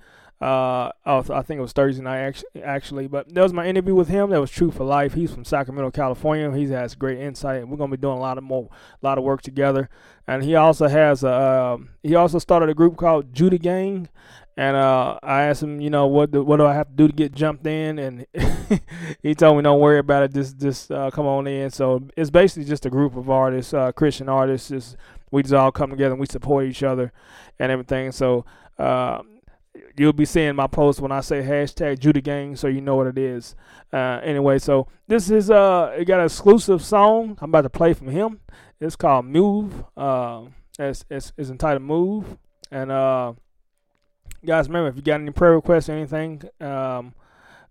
Uh, I think it was Thursday night actually. But that was my interview with him. That was Truth for Life. He's from Sacramento, California. He has great insight. We're gonna be doing a lot of more, a lot of work together. And he also has a, um, he also started a group called Judah Gang. And uh, I asked him, you know, what do, what do I have to do to get jumped in? And he told me, don't worry about it. Just just uh, come on in. So it's basically just a group of artists, uh, Christian artists. Just we just all come together and we support each other and everything. So uh, you'll be seeing my post when I say hashtag Judah Gang, so you know what it is. Uh, anyway, so this is uh, it got an exclusive song I'm about to play from him. It's called Move. Uh, it's, it's it's entitled Move, and uh, guys, remember if you got any prayer requests or anything, um,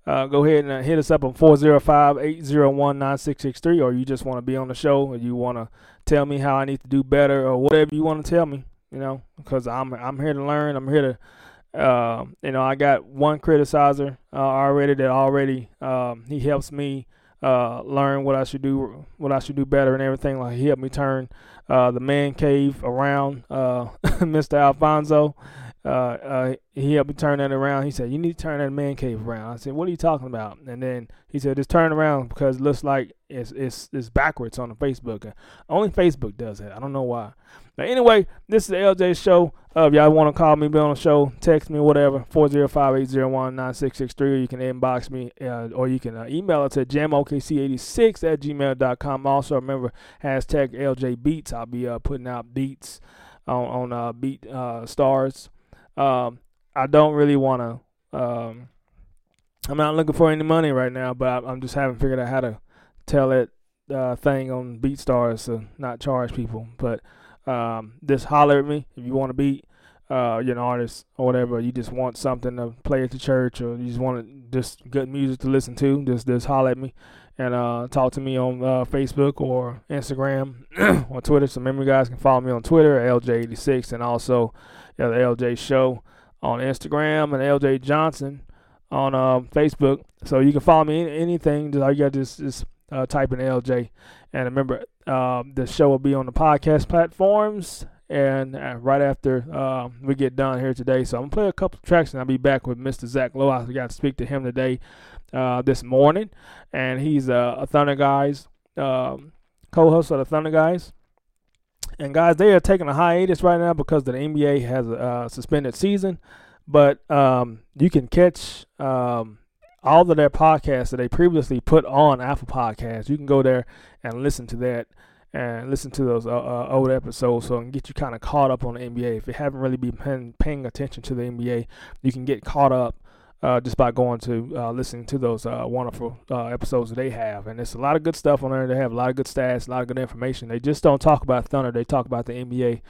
uh, go ahead and hit us up on 405-801-9663 or you just want to be on the show or you want to tell me how I need to do better or whatever you want to tell me, you know, because I'm I'm here to learn. I'm here to uh, you know, I got one criticizer uh, already that already um, he helps me uh, learn what I should do, what I should do better, and everything. Like he helped me turn uh, the man cave around, uh, Mr. Alfonso. Uh, he helped me turn that around. He said, "You need to turn that man cave around." I said, "What are you talking about?" And then he said, "Just turn around because it looks like it's it's it's backwards on the Facebook. Only Facebook does that. I don't know why." But anyway, this is the LJ show. Uh, if y'all want to call me, be on the show, text me, whatever, 405-801-9663, or you can inbox me, uh, or you can uh, email it to jamokc86 at gmail.com. Also, remember, hashtag LJ Beats. I'll be uh, putting out beats on, on uh, Beat uh, Stars. Um, I don't really want to, um, I'm not looking for any money right now, but I, I'm just haven't figured out how to tell that uh, thing on BeatStars to not charge people. But um, just holler at me if you want to beat. Uh, you're an artist or whatever. You just want something to play at the church, or you just want just good music to listen to. Just just holler at me and uh, talk to me on uh, Facebook or Instagram or Twitter. So remember, you guys can follow me on Twitter LJ86 and also yeah, the LJ Show on Instagram and LJ Johnson on uh, Facebook. So you can follow me in anything. Just all you got just just uh, type in LJ. And remember, uh, the show will be on the podcast platforms. And uh, right after uh, we get done here today, so I'm gonna play a couple tracks, and I'll be back with Mr. Zack Lowe. I got to speak to him today, uh, this morning, and he's a Thunder Guys um, co-host of the Thunder Guys. And guys, they are taking a hiatus right now because the NBA has a uh, suspended season. But um, you can catch um, all of their podcasts that they previously put on Apple Podcasts. You can go there and listen to that and listen to those uh, uh, old episodes so and get you kind of caught up on the NBA. If you haven't really been paying, paying attention to the NBA, you can get caught up uh, just by going to uh, listening to those uh, wonderful uh, episodes that they have. And there's a lot of good stuff on there. They have a lot of good stats, a lot of good information. They just don't talk about Thunder. They talk about the NBA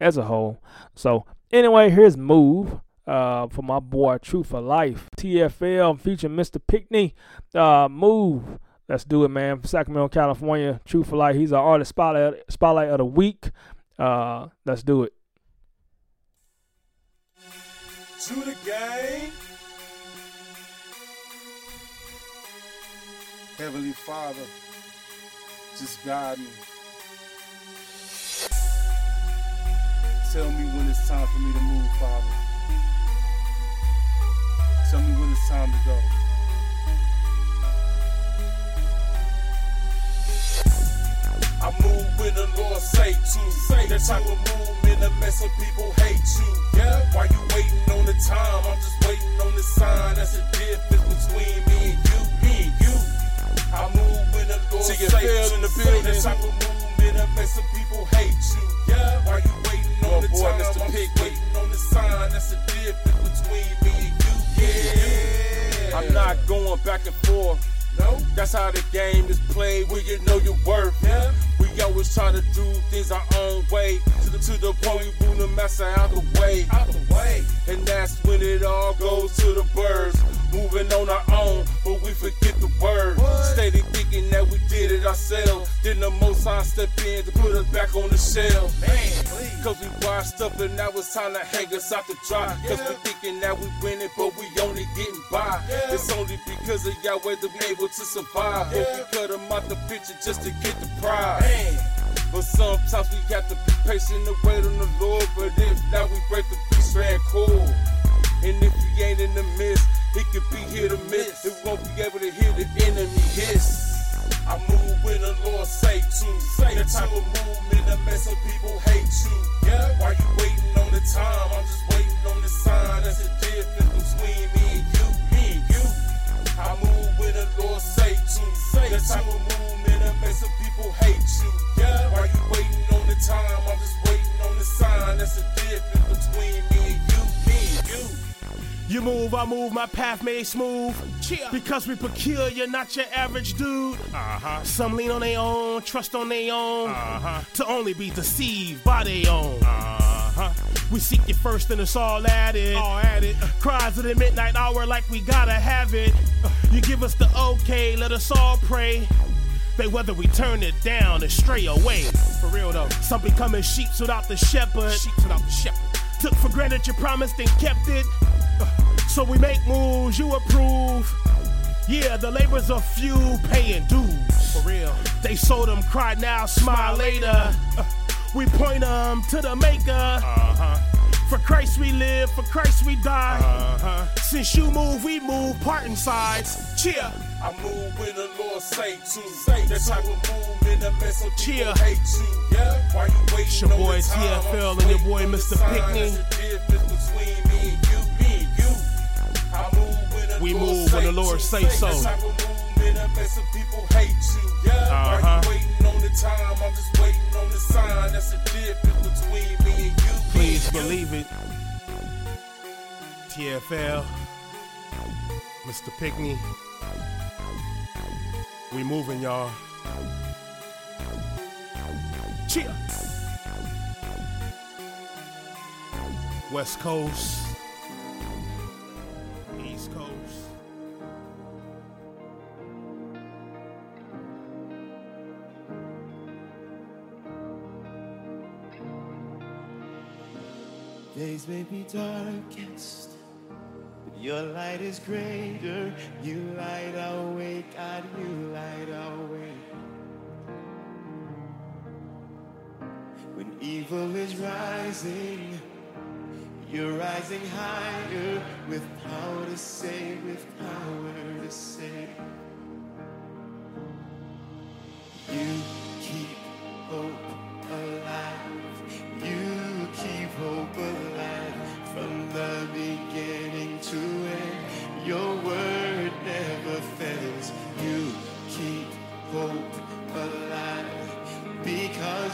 as a whole. So anyway, here's Move. Uh, for my boy Truth for Life, TFL featuring Mr. Pickney. Uh, move. Let's do it, man. Sacramento, California. Truth for Life. He's our artist spotlight, spotlight of the week. Uh, let's do it. To the game. Heavenly Father, just guide me. Tell me when it's time for me to move, Father. Tell me when it's time to go. I move when the Lord say to. Say the type of movement that mess up people hate you. Yeah, why you waiting on the time? I'm just waiting on the sign. That's the difference between me and you, me and you. I move when the Lord See say to. in the Say building. the type of movement that mess up people hate you. Yeah, why you waiting on Your the boy, time? Mr. I'm just waiting on the sign. That's the difference between me and you. Yeah, I'm not going back and forth. No, That's how the game is played when you know your worth. Yeah. We always try to do things our own way. To the, to the point we boom the mess out the way. out the way. And that's when it all goes to the birds. Moving on our own, but we forget the word. Steady thinking that we did it ourselves. Then the most high step in to put us back on the shelf. Man. Cause we washed up and now it's time to hang us out the dry. Cause we thinking that we winning, but we only getting by. Yeah. It's only because of Yahweh that we able to survive. But we cut them out the picture just to get the prize. Man. But sometimes we have to be patient and wait on the Lord. But if not, we break the peace strand cord. And if he ain't in the midst, he could be hit or miss. It won't be able to hear the enemy hiss. I move when the Lord say to. Say the type of movement that mess up people hate you. Yeah, why you waiting on the time? I'm just waiting on the sign. That's the difference between me and you, me and you. I move when the Lord say to. Say the type of movement that mess up people hate you. Yeah, why you waiting on the time? I'm just waiting on the sign. That's the difference between me and you, me and you. You move, I move, my path made smooth. Because we peculiar, not your average dude. Uh-huh. Some lean on their own, trust on their own. Uh-huh. To only be deceived by their own. Uh-huh. We seek you first and it's all added. All added. Cries of the midnight hour like we gotta have it. You give us the okay, let us all pray. They whether we turn it down or stray away. For real though. Some becoming sheep without the shepherd. Sheep without the shepherd. Took for granted you promised and kept it. So we make moves, you approve. Yeah, the labor's a few paying dues. For real. They sold them, cry now, smile later. Uh, we point them to the maker. Uh-huh. For Christ we live, for Christ we die. Uh-huh. Since you move, we move, parting sides. Cheer. I move when the Lord say to. Say the type of movement that mess up Cheer. hate you. Yeah, why you waiting It's your boy the TFL and your boy Mr. Pickney. We move when the Lord say so. type of movement that mess up people hate you. Yeah, why Uh-huh. you waiting on the time? I'm just waiting on the sign. That's the difference between me and you. me Please believe it. TFL, Mr. Pickney. We moving, y'all. Cheer. West Coast, East Coast. Days may be darkest, but your light is greater. You light our way, God, you light our way. When evil is rising, you're rising higher with power to save, with power to save. You keep hope alive. You keep hope alive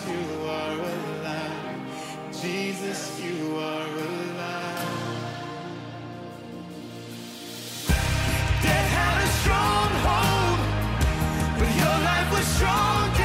you are alive. Jesus, you are alive. Death had a stronghold, but your life was.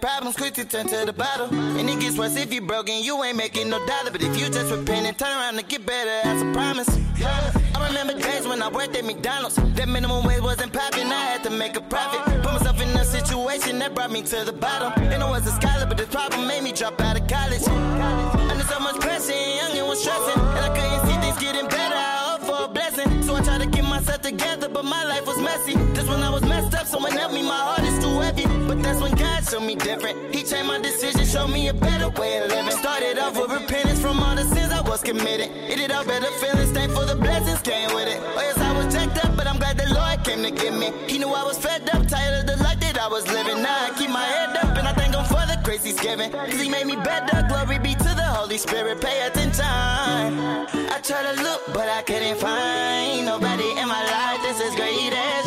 Problems quick to turn to the bottle. And it gets worse if you broken, you ain't making no dollar. But if you just repent and turn around and get better, that's a promise. I remember days when I worked at McDonald's. That minimum wage wasn't popping, I had to make a profit. Put myself in a situation that brought me to the bottom. And I was a scholar, but this problem made me drop out of college. Under so much pressure, young and was stressing. And I couldn't see things getting better, I hope for a blessing. So I tried to get myself together, but my life was messy. Just when I was messed up, someone helped me, my heart is too heavy. But that's when God showed me different. He changed my decision, showed me a better way of living. Started off with repentance from all the sins I was committing. It did all better feelings, thankful the blessings came with it. Oh yes, I was jacked up, but I'm glad the Lord came to get me. He knew I was fed up, tired of the life that I was living. Now I keep my head up, and I thank him for the grace he's given. Cause he made me better, glory be to the Holy Spirit, pay attention. I try to look, but I couldn't find nobody in my life that's as great as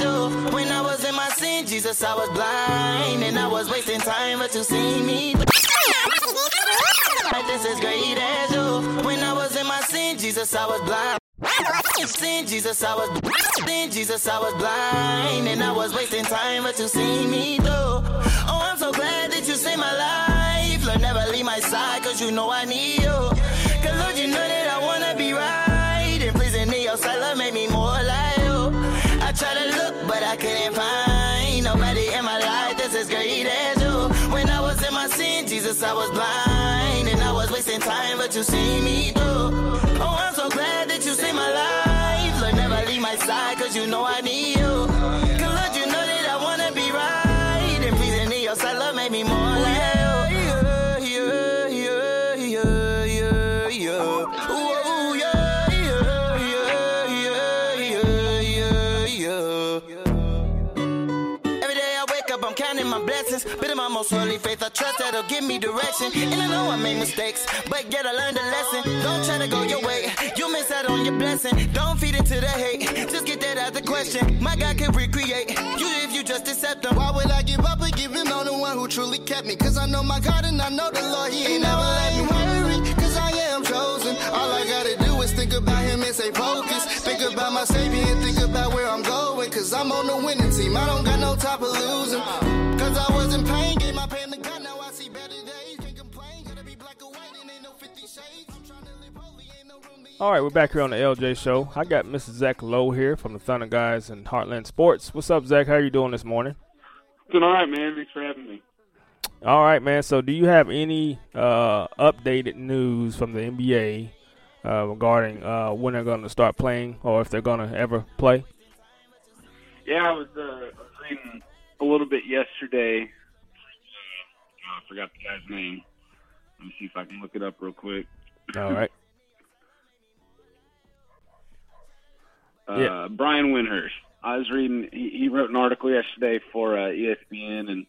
Jesus, I was blind, and I was wasting time, but you see me. This is great as you. When I was in my sin, Jesus, I was blind. Sin, Jesus, I was sin, Jesus, I was blind, and I was wasting time, but you see me through. Oh, I'm so glad that you saved my life. Lord, never leave my side, cause you know I need you. Cause Lord, you know that I was wasting time, but you see me through. Oh, I'm so glad that you saved my life. Lord, never leave my side, cause you know I need my. But in my most holy faith, I trust that'll give me direction. And I know I made mistakes, but yet I learned a lesson. Don't try to go your way, you miss out on your blessing. Don't feed into the hate, just get that out the question. My God can recreate you if you just accept him. Why would I give up and give him on the one who truly kept me? Cause I know my God and I know the Lord, he ain't never let me worry. Cause I am chosen. All I gotta do is think about him and stay focused. Think about my savior and think about where I'm going. Cause I'm on the winning team. I don't got no time for losing. Cause I was in pain, gave my pain to God, now I see better days. Can't complain, gotta be black or white, and ain't no 50 shades. I'm trying to live holy, ain't no room to All right, we're back here on the LJ Show. I got Mr. Zack Lowe here from the Thunder Guys and Heartland Sports. What's up, Zack? How are you doing this morning? Doing all right, man. Thanks for having me. All right, man. So, do you have any uh, updated news from the NBA uh, regarding uh, when they're going to start playing or if they're going to ever play? Yeah, I was, uh, I was reading a little bit yesterday. Uh, I forgot the guy's name. Let me see if I can look it up real quick. All right. Uh, Yeah. Brian Windhorst. I was reading. He, he wrote an article yesterday for uh, ESPN, and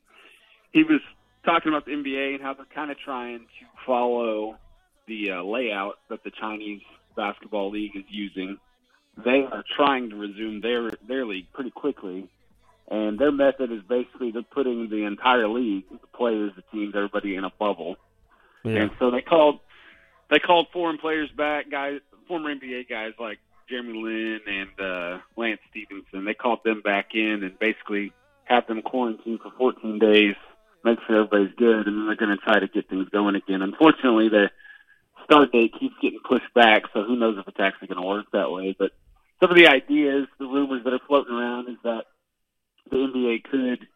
he was talking about the NBA and how they're kind of trying to follow the uh, layout that the Chinese basketball league is using. They are trying to resume their their league pretty quickly, and their method is basically they're putting the entire league, the players, the teams, everybody in a bubble. Yeah. And so they called they called foreign players back, guys, former NBA guys like Jeremy Lin and uh, Lance Stephenson. They called them back in and basically had them quarantined for 14 days, make sure everybody's good, and then they're going to try to get things going again. Unfortunately, the start date keeps getting pushed back, so who knows if it's actually going to work that way. But some of the ideas, the rumors that are floating around, is that the NBA could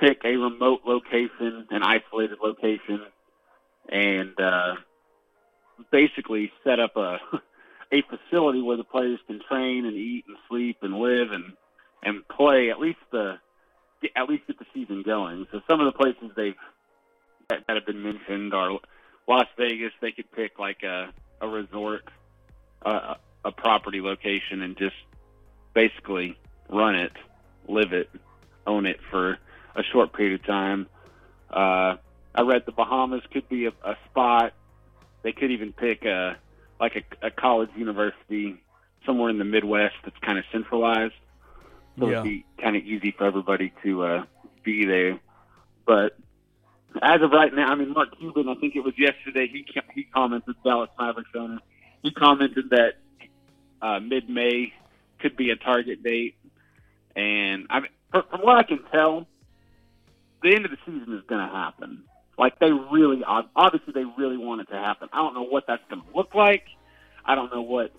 pick a remote location, an isolated location, and uh, basically set up a a facility where the players can train and eat and sleep and live and and play at least the at least get the season going. So some of the places they've that, that have been mentioned are Las Vegas. They could pick like a a resort, uh, a property location, and just basically run it, live it, own it for a short period of time. Uh, I read the Bahamas could be a, a spot. They could even pick a like a, a college university somewhere in the Midwest that's kind of centralized, so Yeah. it'd be kind of easy for everybody to uh, be there. But as of right now, I mean, Mark Cuban, I think it was yesterday, he he commented, Dallas Mavericks owner, he commented that uh, mid-May could be a target date, and I mean, from what I can tell, the end of the season is going to happen. Like they really, obviously, they really want it to happen. I don't know what that's going to look like. I don't know what,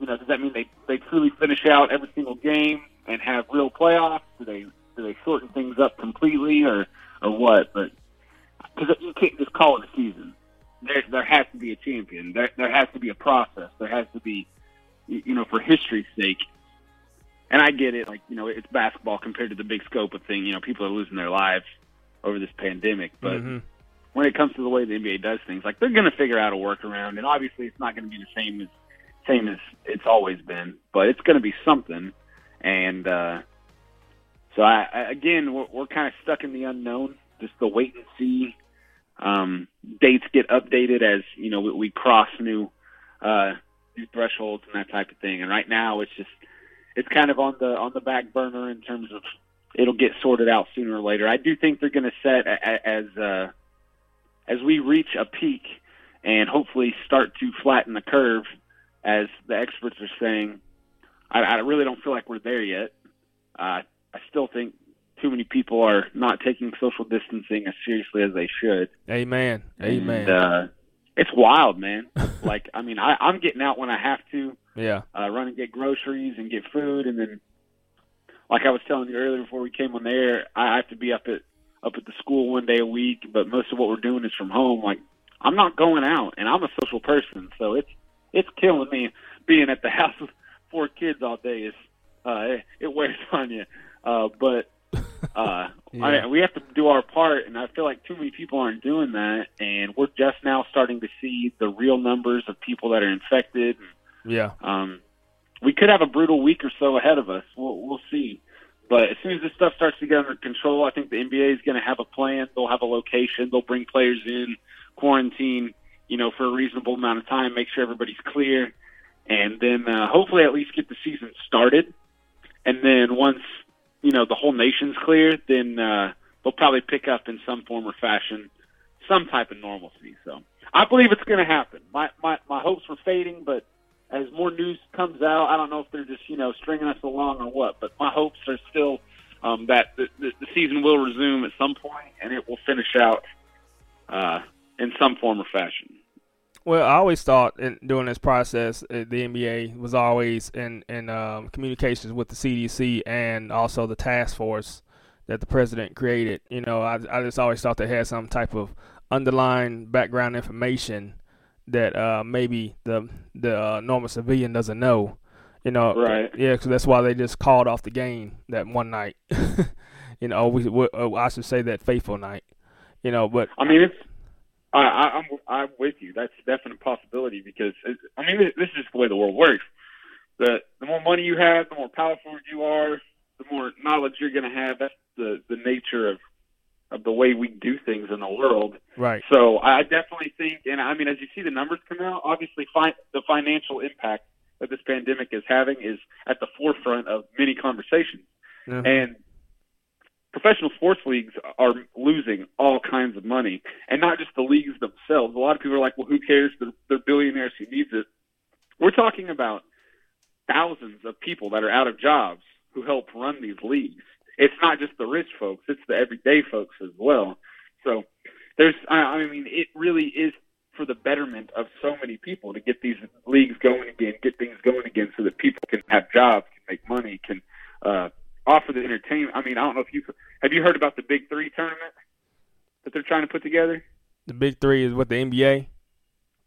you know, does that mean they they truly finish out every single game and have real playoffs? Do they do they shorten things up completely or or what? But because you can't just call it a season. There there has to be a champion. There there has to be a process. There has to be, you know, for history's sake. And I get it, like you know, it's basketball compared to the big scope of thing. You know, people are losing their lives over this pandemic, but Mhm. when it comes to the way the NBA does things, like they're going to figure out a workaround, and obviously it's not going to be the same as same as it's always been, but it's going to be something. And uh, so, I, I again, we're, we're kind of stuck in the unknown, just the wait and see. Um, dates get updated as you know we, we cross new uh, new thresholds and that type of thing. And right now, it's just it's kind of on the on the back burner in terms of it'll get sorted out sooner or later. I do think they're going to set a, a, as uh, as we reach a peak and hopefully start to flatten the curve, as the experts are saying. I, I really don't feel like we're there yet. Uh, I still think too many people are not taking social distancing as seriously as they should. Amen. Amen. And, uh, it's wild, man. like, I mean, I, I'm getting out when I have to yeah. uh, run and get groceries and get food, and then, like I was telling you earlier before we came on the air, I have to be up at up at the school one day a week, but most of what we're doing is from home. Like, I'm not going out, and I'm a social person, so it's it's killing me being at the house with four kids all day. Is uh, it, it wears on you, uh, but uh, I, we have to do our part, and I feel like too many people aren't doing that, and we're just now starting to see the real numbers of people that are infected. Yeah. Um, we could have a brutal week or so ahead of us. We'll, we'll see. But as soon as this stuff starts to get under control, I think the NBA is going to have a plan. They'll have a location. They'll bring players in, quarantine, you know, for a reasonable amount of time, make sure everybody's clear, and then uh, hopefully at least get the season started. And then once you know the whole nation's clear, then uh, they'll probably pick up in some form or fashion some type of normalcy. So I believe it's going to happen. My my my hopes were fading, but as more news comes out, I don't know if they're just you know stringing us along or what. But my hopes are still um, that the, the, season will resume at some point, and it will finish out uh, in some form or fashion. Well, I always thought in during this process, uh, the NBA was always in in um, communications with the CDC and also the task force that the president created. You know, I I just always thought they had some type of underlying background information that uh, maybe the the uh, normal civilian doesn't know. You know, Right. Yeah, because that's why they just called off the game that one night. you know, we, we uh, I should say that faithful night. You know, but I mean, it's I, I, I'm I'm with you. That's a definite possibility because it, I mean, this is just the way the world works. The the more money you have, the more powerful you are, the more knowledge you're going to have. That's the the nature of of the way we do things in the world. right. So I definitely think, and I mean, as you see the numbers come out, obviously, fi- the financial impact that this pandemic is having is at the forefront of many conversations. And professional sports leagues are losing all kinds of money, and not just the leagues themselves. A lot of people are like, "Well, who cares? They're, they're billionaires who needs it." We're talking about thousands of people that are out of jobs who help run these leagues. It's not just the rich folks; it's the everyday folks as well. So there's, I, I mean, it really is for the betterment of so many people to get these leagues going again, get things going again, so that people can have jobs, can make money, can uh, offer the entertainment. I mean, I don't know if you have you heard about the Big Three tournament that they're trying to put together. The big three is what the NBA.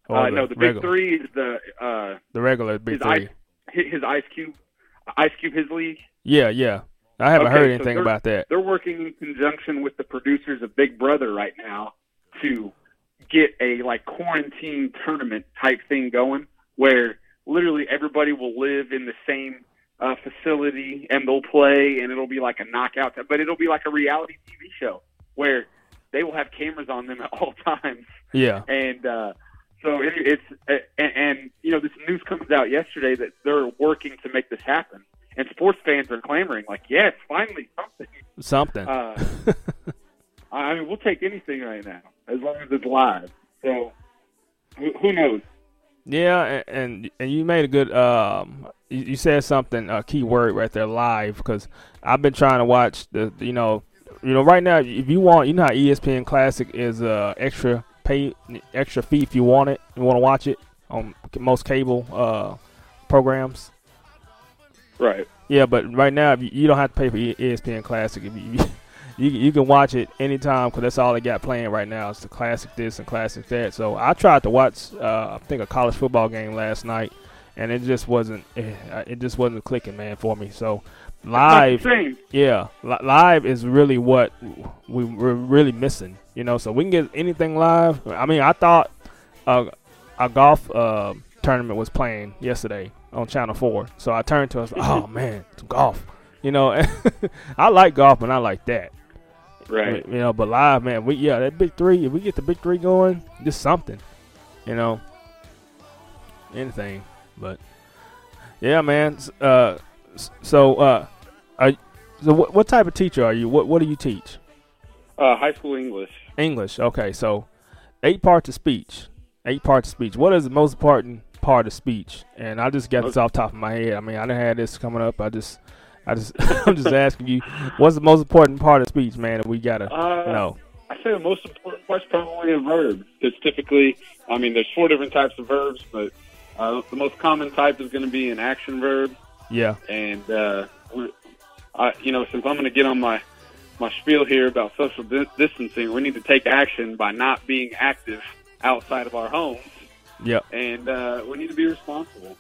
Uh, no, the Big? Three is the uh, The regular big his three. Ice, his Ice Cube, Ice Cube, his league. Yeah, yeah. I haven't Okay, heard anything they're- about that. They're working in conjunction with the producers of Big Brother right now to get a like quarantine tournament type thing going, where literally everybody will live in the same uh, facility and they'll play, and it'll be like a knockout, but it'll be like a reality TV show where they will have cameras on them at all times Yeah. and uh, so it, it's uh, and, and you know this news comes out yesterday that they're working to make this happen, and sports fans are clamoring like, yes, finally something. Something. Uh, I mean, we'll take anything right now as long as it's live. So who, who knows? Yeah, and and you made a good um you, you said something a key word right there live because I've been trying to watch the you know you know, right now, if you want, you know how ESPN Classic is uh extra pay extra fee if you want it, you want to watch it on most cable uh programs. Right. Yeah, but right now if you, you don't have to pay for ESPN Classic. If you you, you can watch it anytime because that's all they got playing right now. It's the classic this and classic that. So I tried to watch uh, I think a college football game last night, and it just wasn't eh, it just wasn't clicking, man, for me. So live, yeah, li- live is really what we, we're really missing. You know, so we can get anything live. I mean, I thought uh, a golf uh, tournament was playing yesterday on Channel Four, so I turned to us. Oh man, it's golf. You know, I like golf, but not like that. Right. You know, but live, man, we yeah, that big three. If we get the big three going, just something. You know, anything. But yeah, man. Uh, so uh, are, so what, what type of teacher are you? What what do you teach? Uh, high school English. English. Okay, so eight parts of speech. Eight parts of speech. What is the most important part of speech? And I just got this off the top of my head. I mean, I didn't have this coming up. I just, I just, I'm just asking you, what's the most important part of speech, man? That we gotta Uh, know. I say the most important part's probably a verb. It's typically, I mean, there's four different types of verbs, but uh, the most common type is going to be an action verb. Yeah. And, uh, I, you know, since I'm going to get on my, my spiel here about social dis- distancing, we need to take action by not being active outside of our homes. Yeah. And uh, we need to be responsible.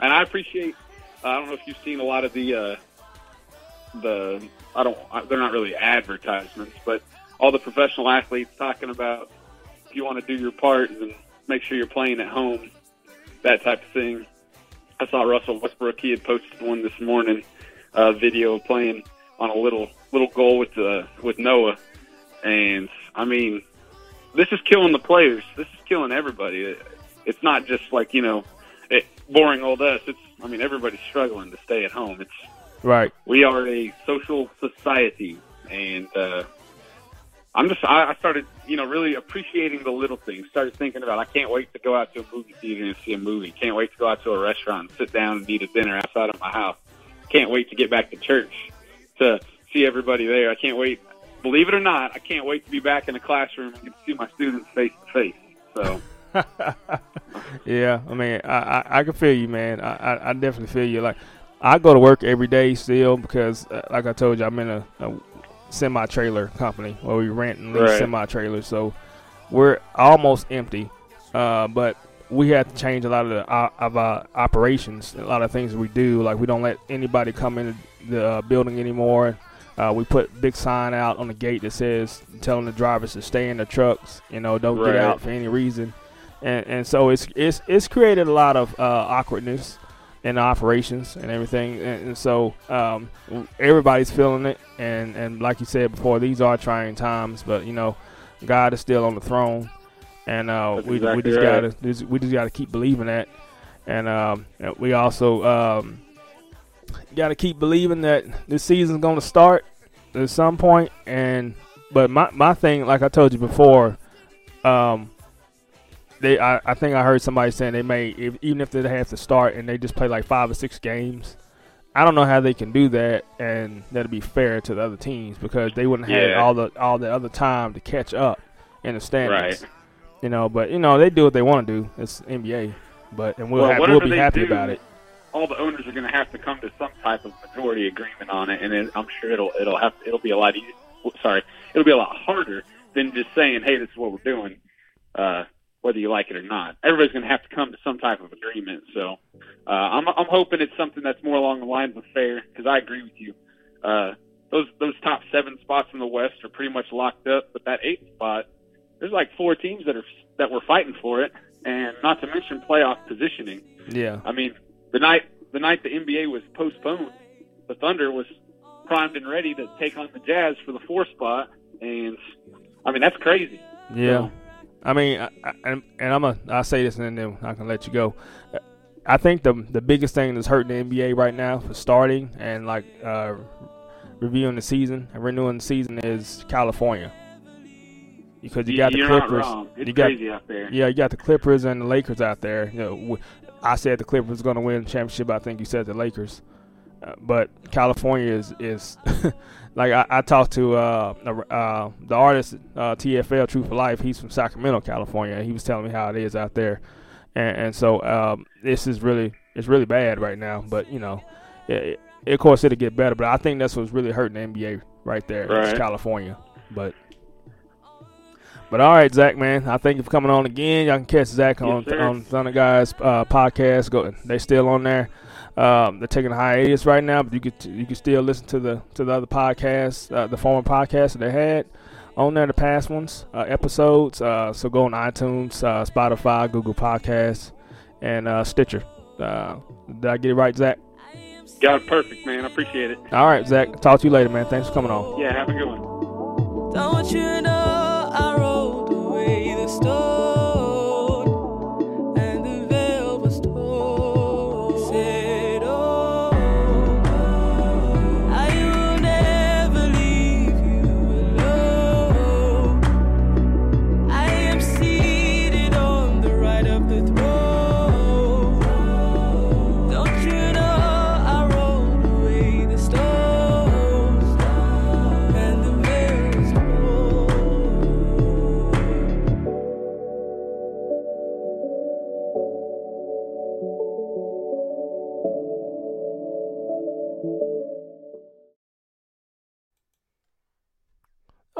And I appreciate, I don't know if you've seen a lot of the, uh, the I don't they're not really advertisements, but all the professional athletes talking about if you want to do your part and make sure you're playing at home, that type of thing. I saw Russell Westbrook. He had posted one this morning, a video of playing on a little little goal with uh, with Noah, and I mean, this is killing the players. This is killing everybody. It, it's not just like you know, it, boring old us. It's I mean, everybody's struggling to stay at home. It's Right. we are a social society, and uh, I'm just I, I started you know really appreciating the little things. Started thinking about I can't wait to go out to a movie theater and see a movie. Can't wait to go out to a restaurant and sit down and eat a dinner outside of my house. Can't wait to get back to church to see everybody there. I can't wait. Believe it or not, I can't wait to be back in the classroom and see my students face to face. So yeah, I mean, I, I, I can feel you, man. I, I, I definitely feel you. Like, I go to work every day still because, uh, like I told you, I'm in a, a semi trailer company where we rent and lease Right. semi trailers. So we're almost empty, uh, but we have to change a lot of the uh, of our operations, a lot of things we do. Like we don't let anybody come into the uh, building anymore. Uh, we put big sign out on the gate that says telling the drivers to stay in the trucks. You know, don't Right. get out for any reason. And and so it's it's it's created a lot of uh, awkwardness in the operations and everything. And, and so um, everybody's feeling it. And and like you said before, these are trying times. But you know, God is still on the throne, and uh, we we just right. gotta just, we just gotta keep believing that. And um, and we also um, got to keep believing that this season's going to start at some point. And but my my thing, like I told you before, um, they I, I think I heard somebody saying they may if, even if they have to start and they just play like five or six games. I don't know how they can do that and that'll be fair to the other teams because they wouldn't have Yeah. all the all the other time to catch up in the standings. Right. You know, but you know they do what they want to do. It's NBA, but and we'll Well, have, we'll be happy do, about it. all the owners are going to have to come to some type of majority agreement on it, and then I'm sure it'll it'll have it'll be a lot easier. Sorry, it'll be a lot harder than just saying, "Hey, this is what we're doing," uh, whether you like it or not. Everybody's going to have to come to some type of agreement. So uh, I'm I'm hoping it's something that's more along the lines of fair, because I agree with you. Uh, those those top seven spots in the West are pretty much locked up, but that eighth spot, there's like four teams that are that were fighting for it, and not to mention playoff positioning. Yeah. I mean, the night the night the NBA was postponed, the Thunder was primed and ready to take on the Jazz for the four spot, and I mean that's crazy. Yeah, I mean, I, I, and, and I'm a I say this and then I can let you go. I think the the biggest thing that's hurting the NBA right now for starting and like uh, reviewing the season and renewing the season is California. Because you got the Clippers, you got crazy out there. yeah, you got the Clippers and the Lakers out there. You know, I said the Clippers are going to win the championship. I think you said the Lakers, uh, but California is is like I, I talked to uh, the- uh, the artist uh, TFL Truth for Life. He's from Sacramento, California. He was telling me how it is out there, and, and so um, this is really it's really bad right now. But you know, it, it, of course it'll get better. But I think that's what's really hurting the NBA right there. Right. California, but. But all right, Zack, man. I thank you for coming on again. Y'all can catch Zack on sir. on Thunder Guys uh, podcast. Go, they still on there. Um, they're taking a hiatus right now, but you could you can still listen to the to the other podcasts, uh, the former podcasts that they had on there, the past ones, uh, episodes. Uh, so go on iTunes, uh, Spotify, Google Podcasts, and uh, Stitcher. Uh, did I get it right, Zack? Got it perfect, man. I appreciate it. All right, Zack. Talk to you later, man. Thanks for coming on. Yeah, have a good one. Don't you know I rolled away the stone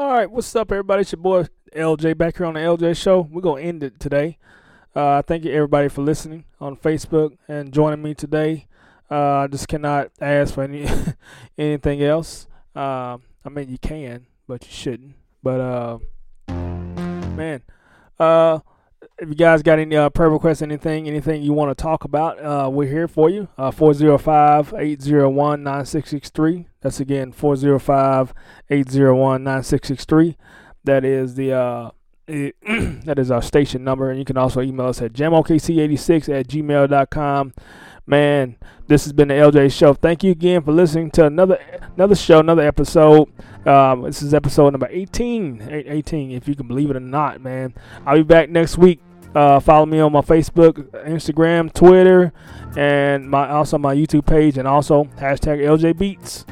All right, what's up, everybody? It's your boy LJ back here on the LJ Show. We're gonna end it today. Uh, thank you everybody for listening on Facebook and joining me today. Uh, I just cannot ask for any anything else. Uh, I mean, you can, but you shouldn't. But uh, man, uh, if you guys got any uh, prayer requests, anything, anything you want to talk about, uh, we're here for you. Uh, 405-801-9663. That's again 405-801-9663. That is the uh, it- that is our station number, and you can also email us at jamokc86 at gmail.com. Man, this has been the LJ Show. Thank you again for listening to another another show, another episode. Um, this is episode number 18, 18, if you can believe it or not, man. I'll be back next week. Uh, follow me on my Facebook, Instagram, Twitter, and my also my YouTube page, and also hashtag LJ Beats.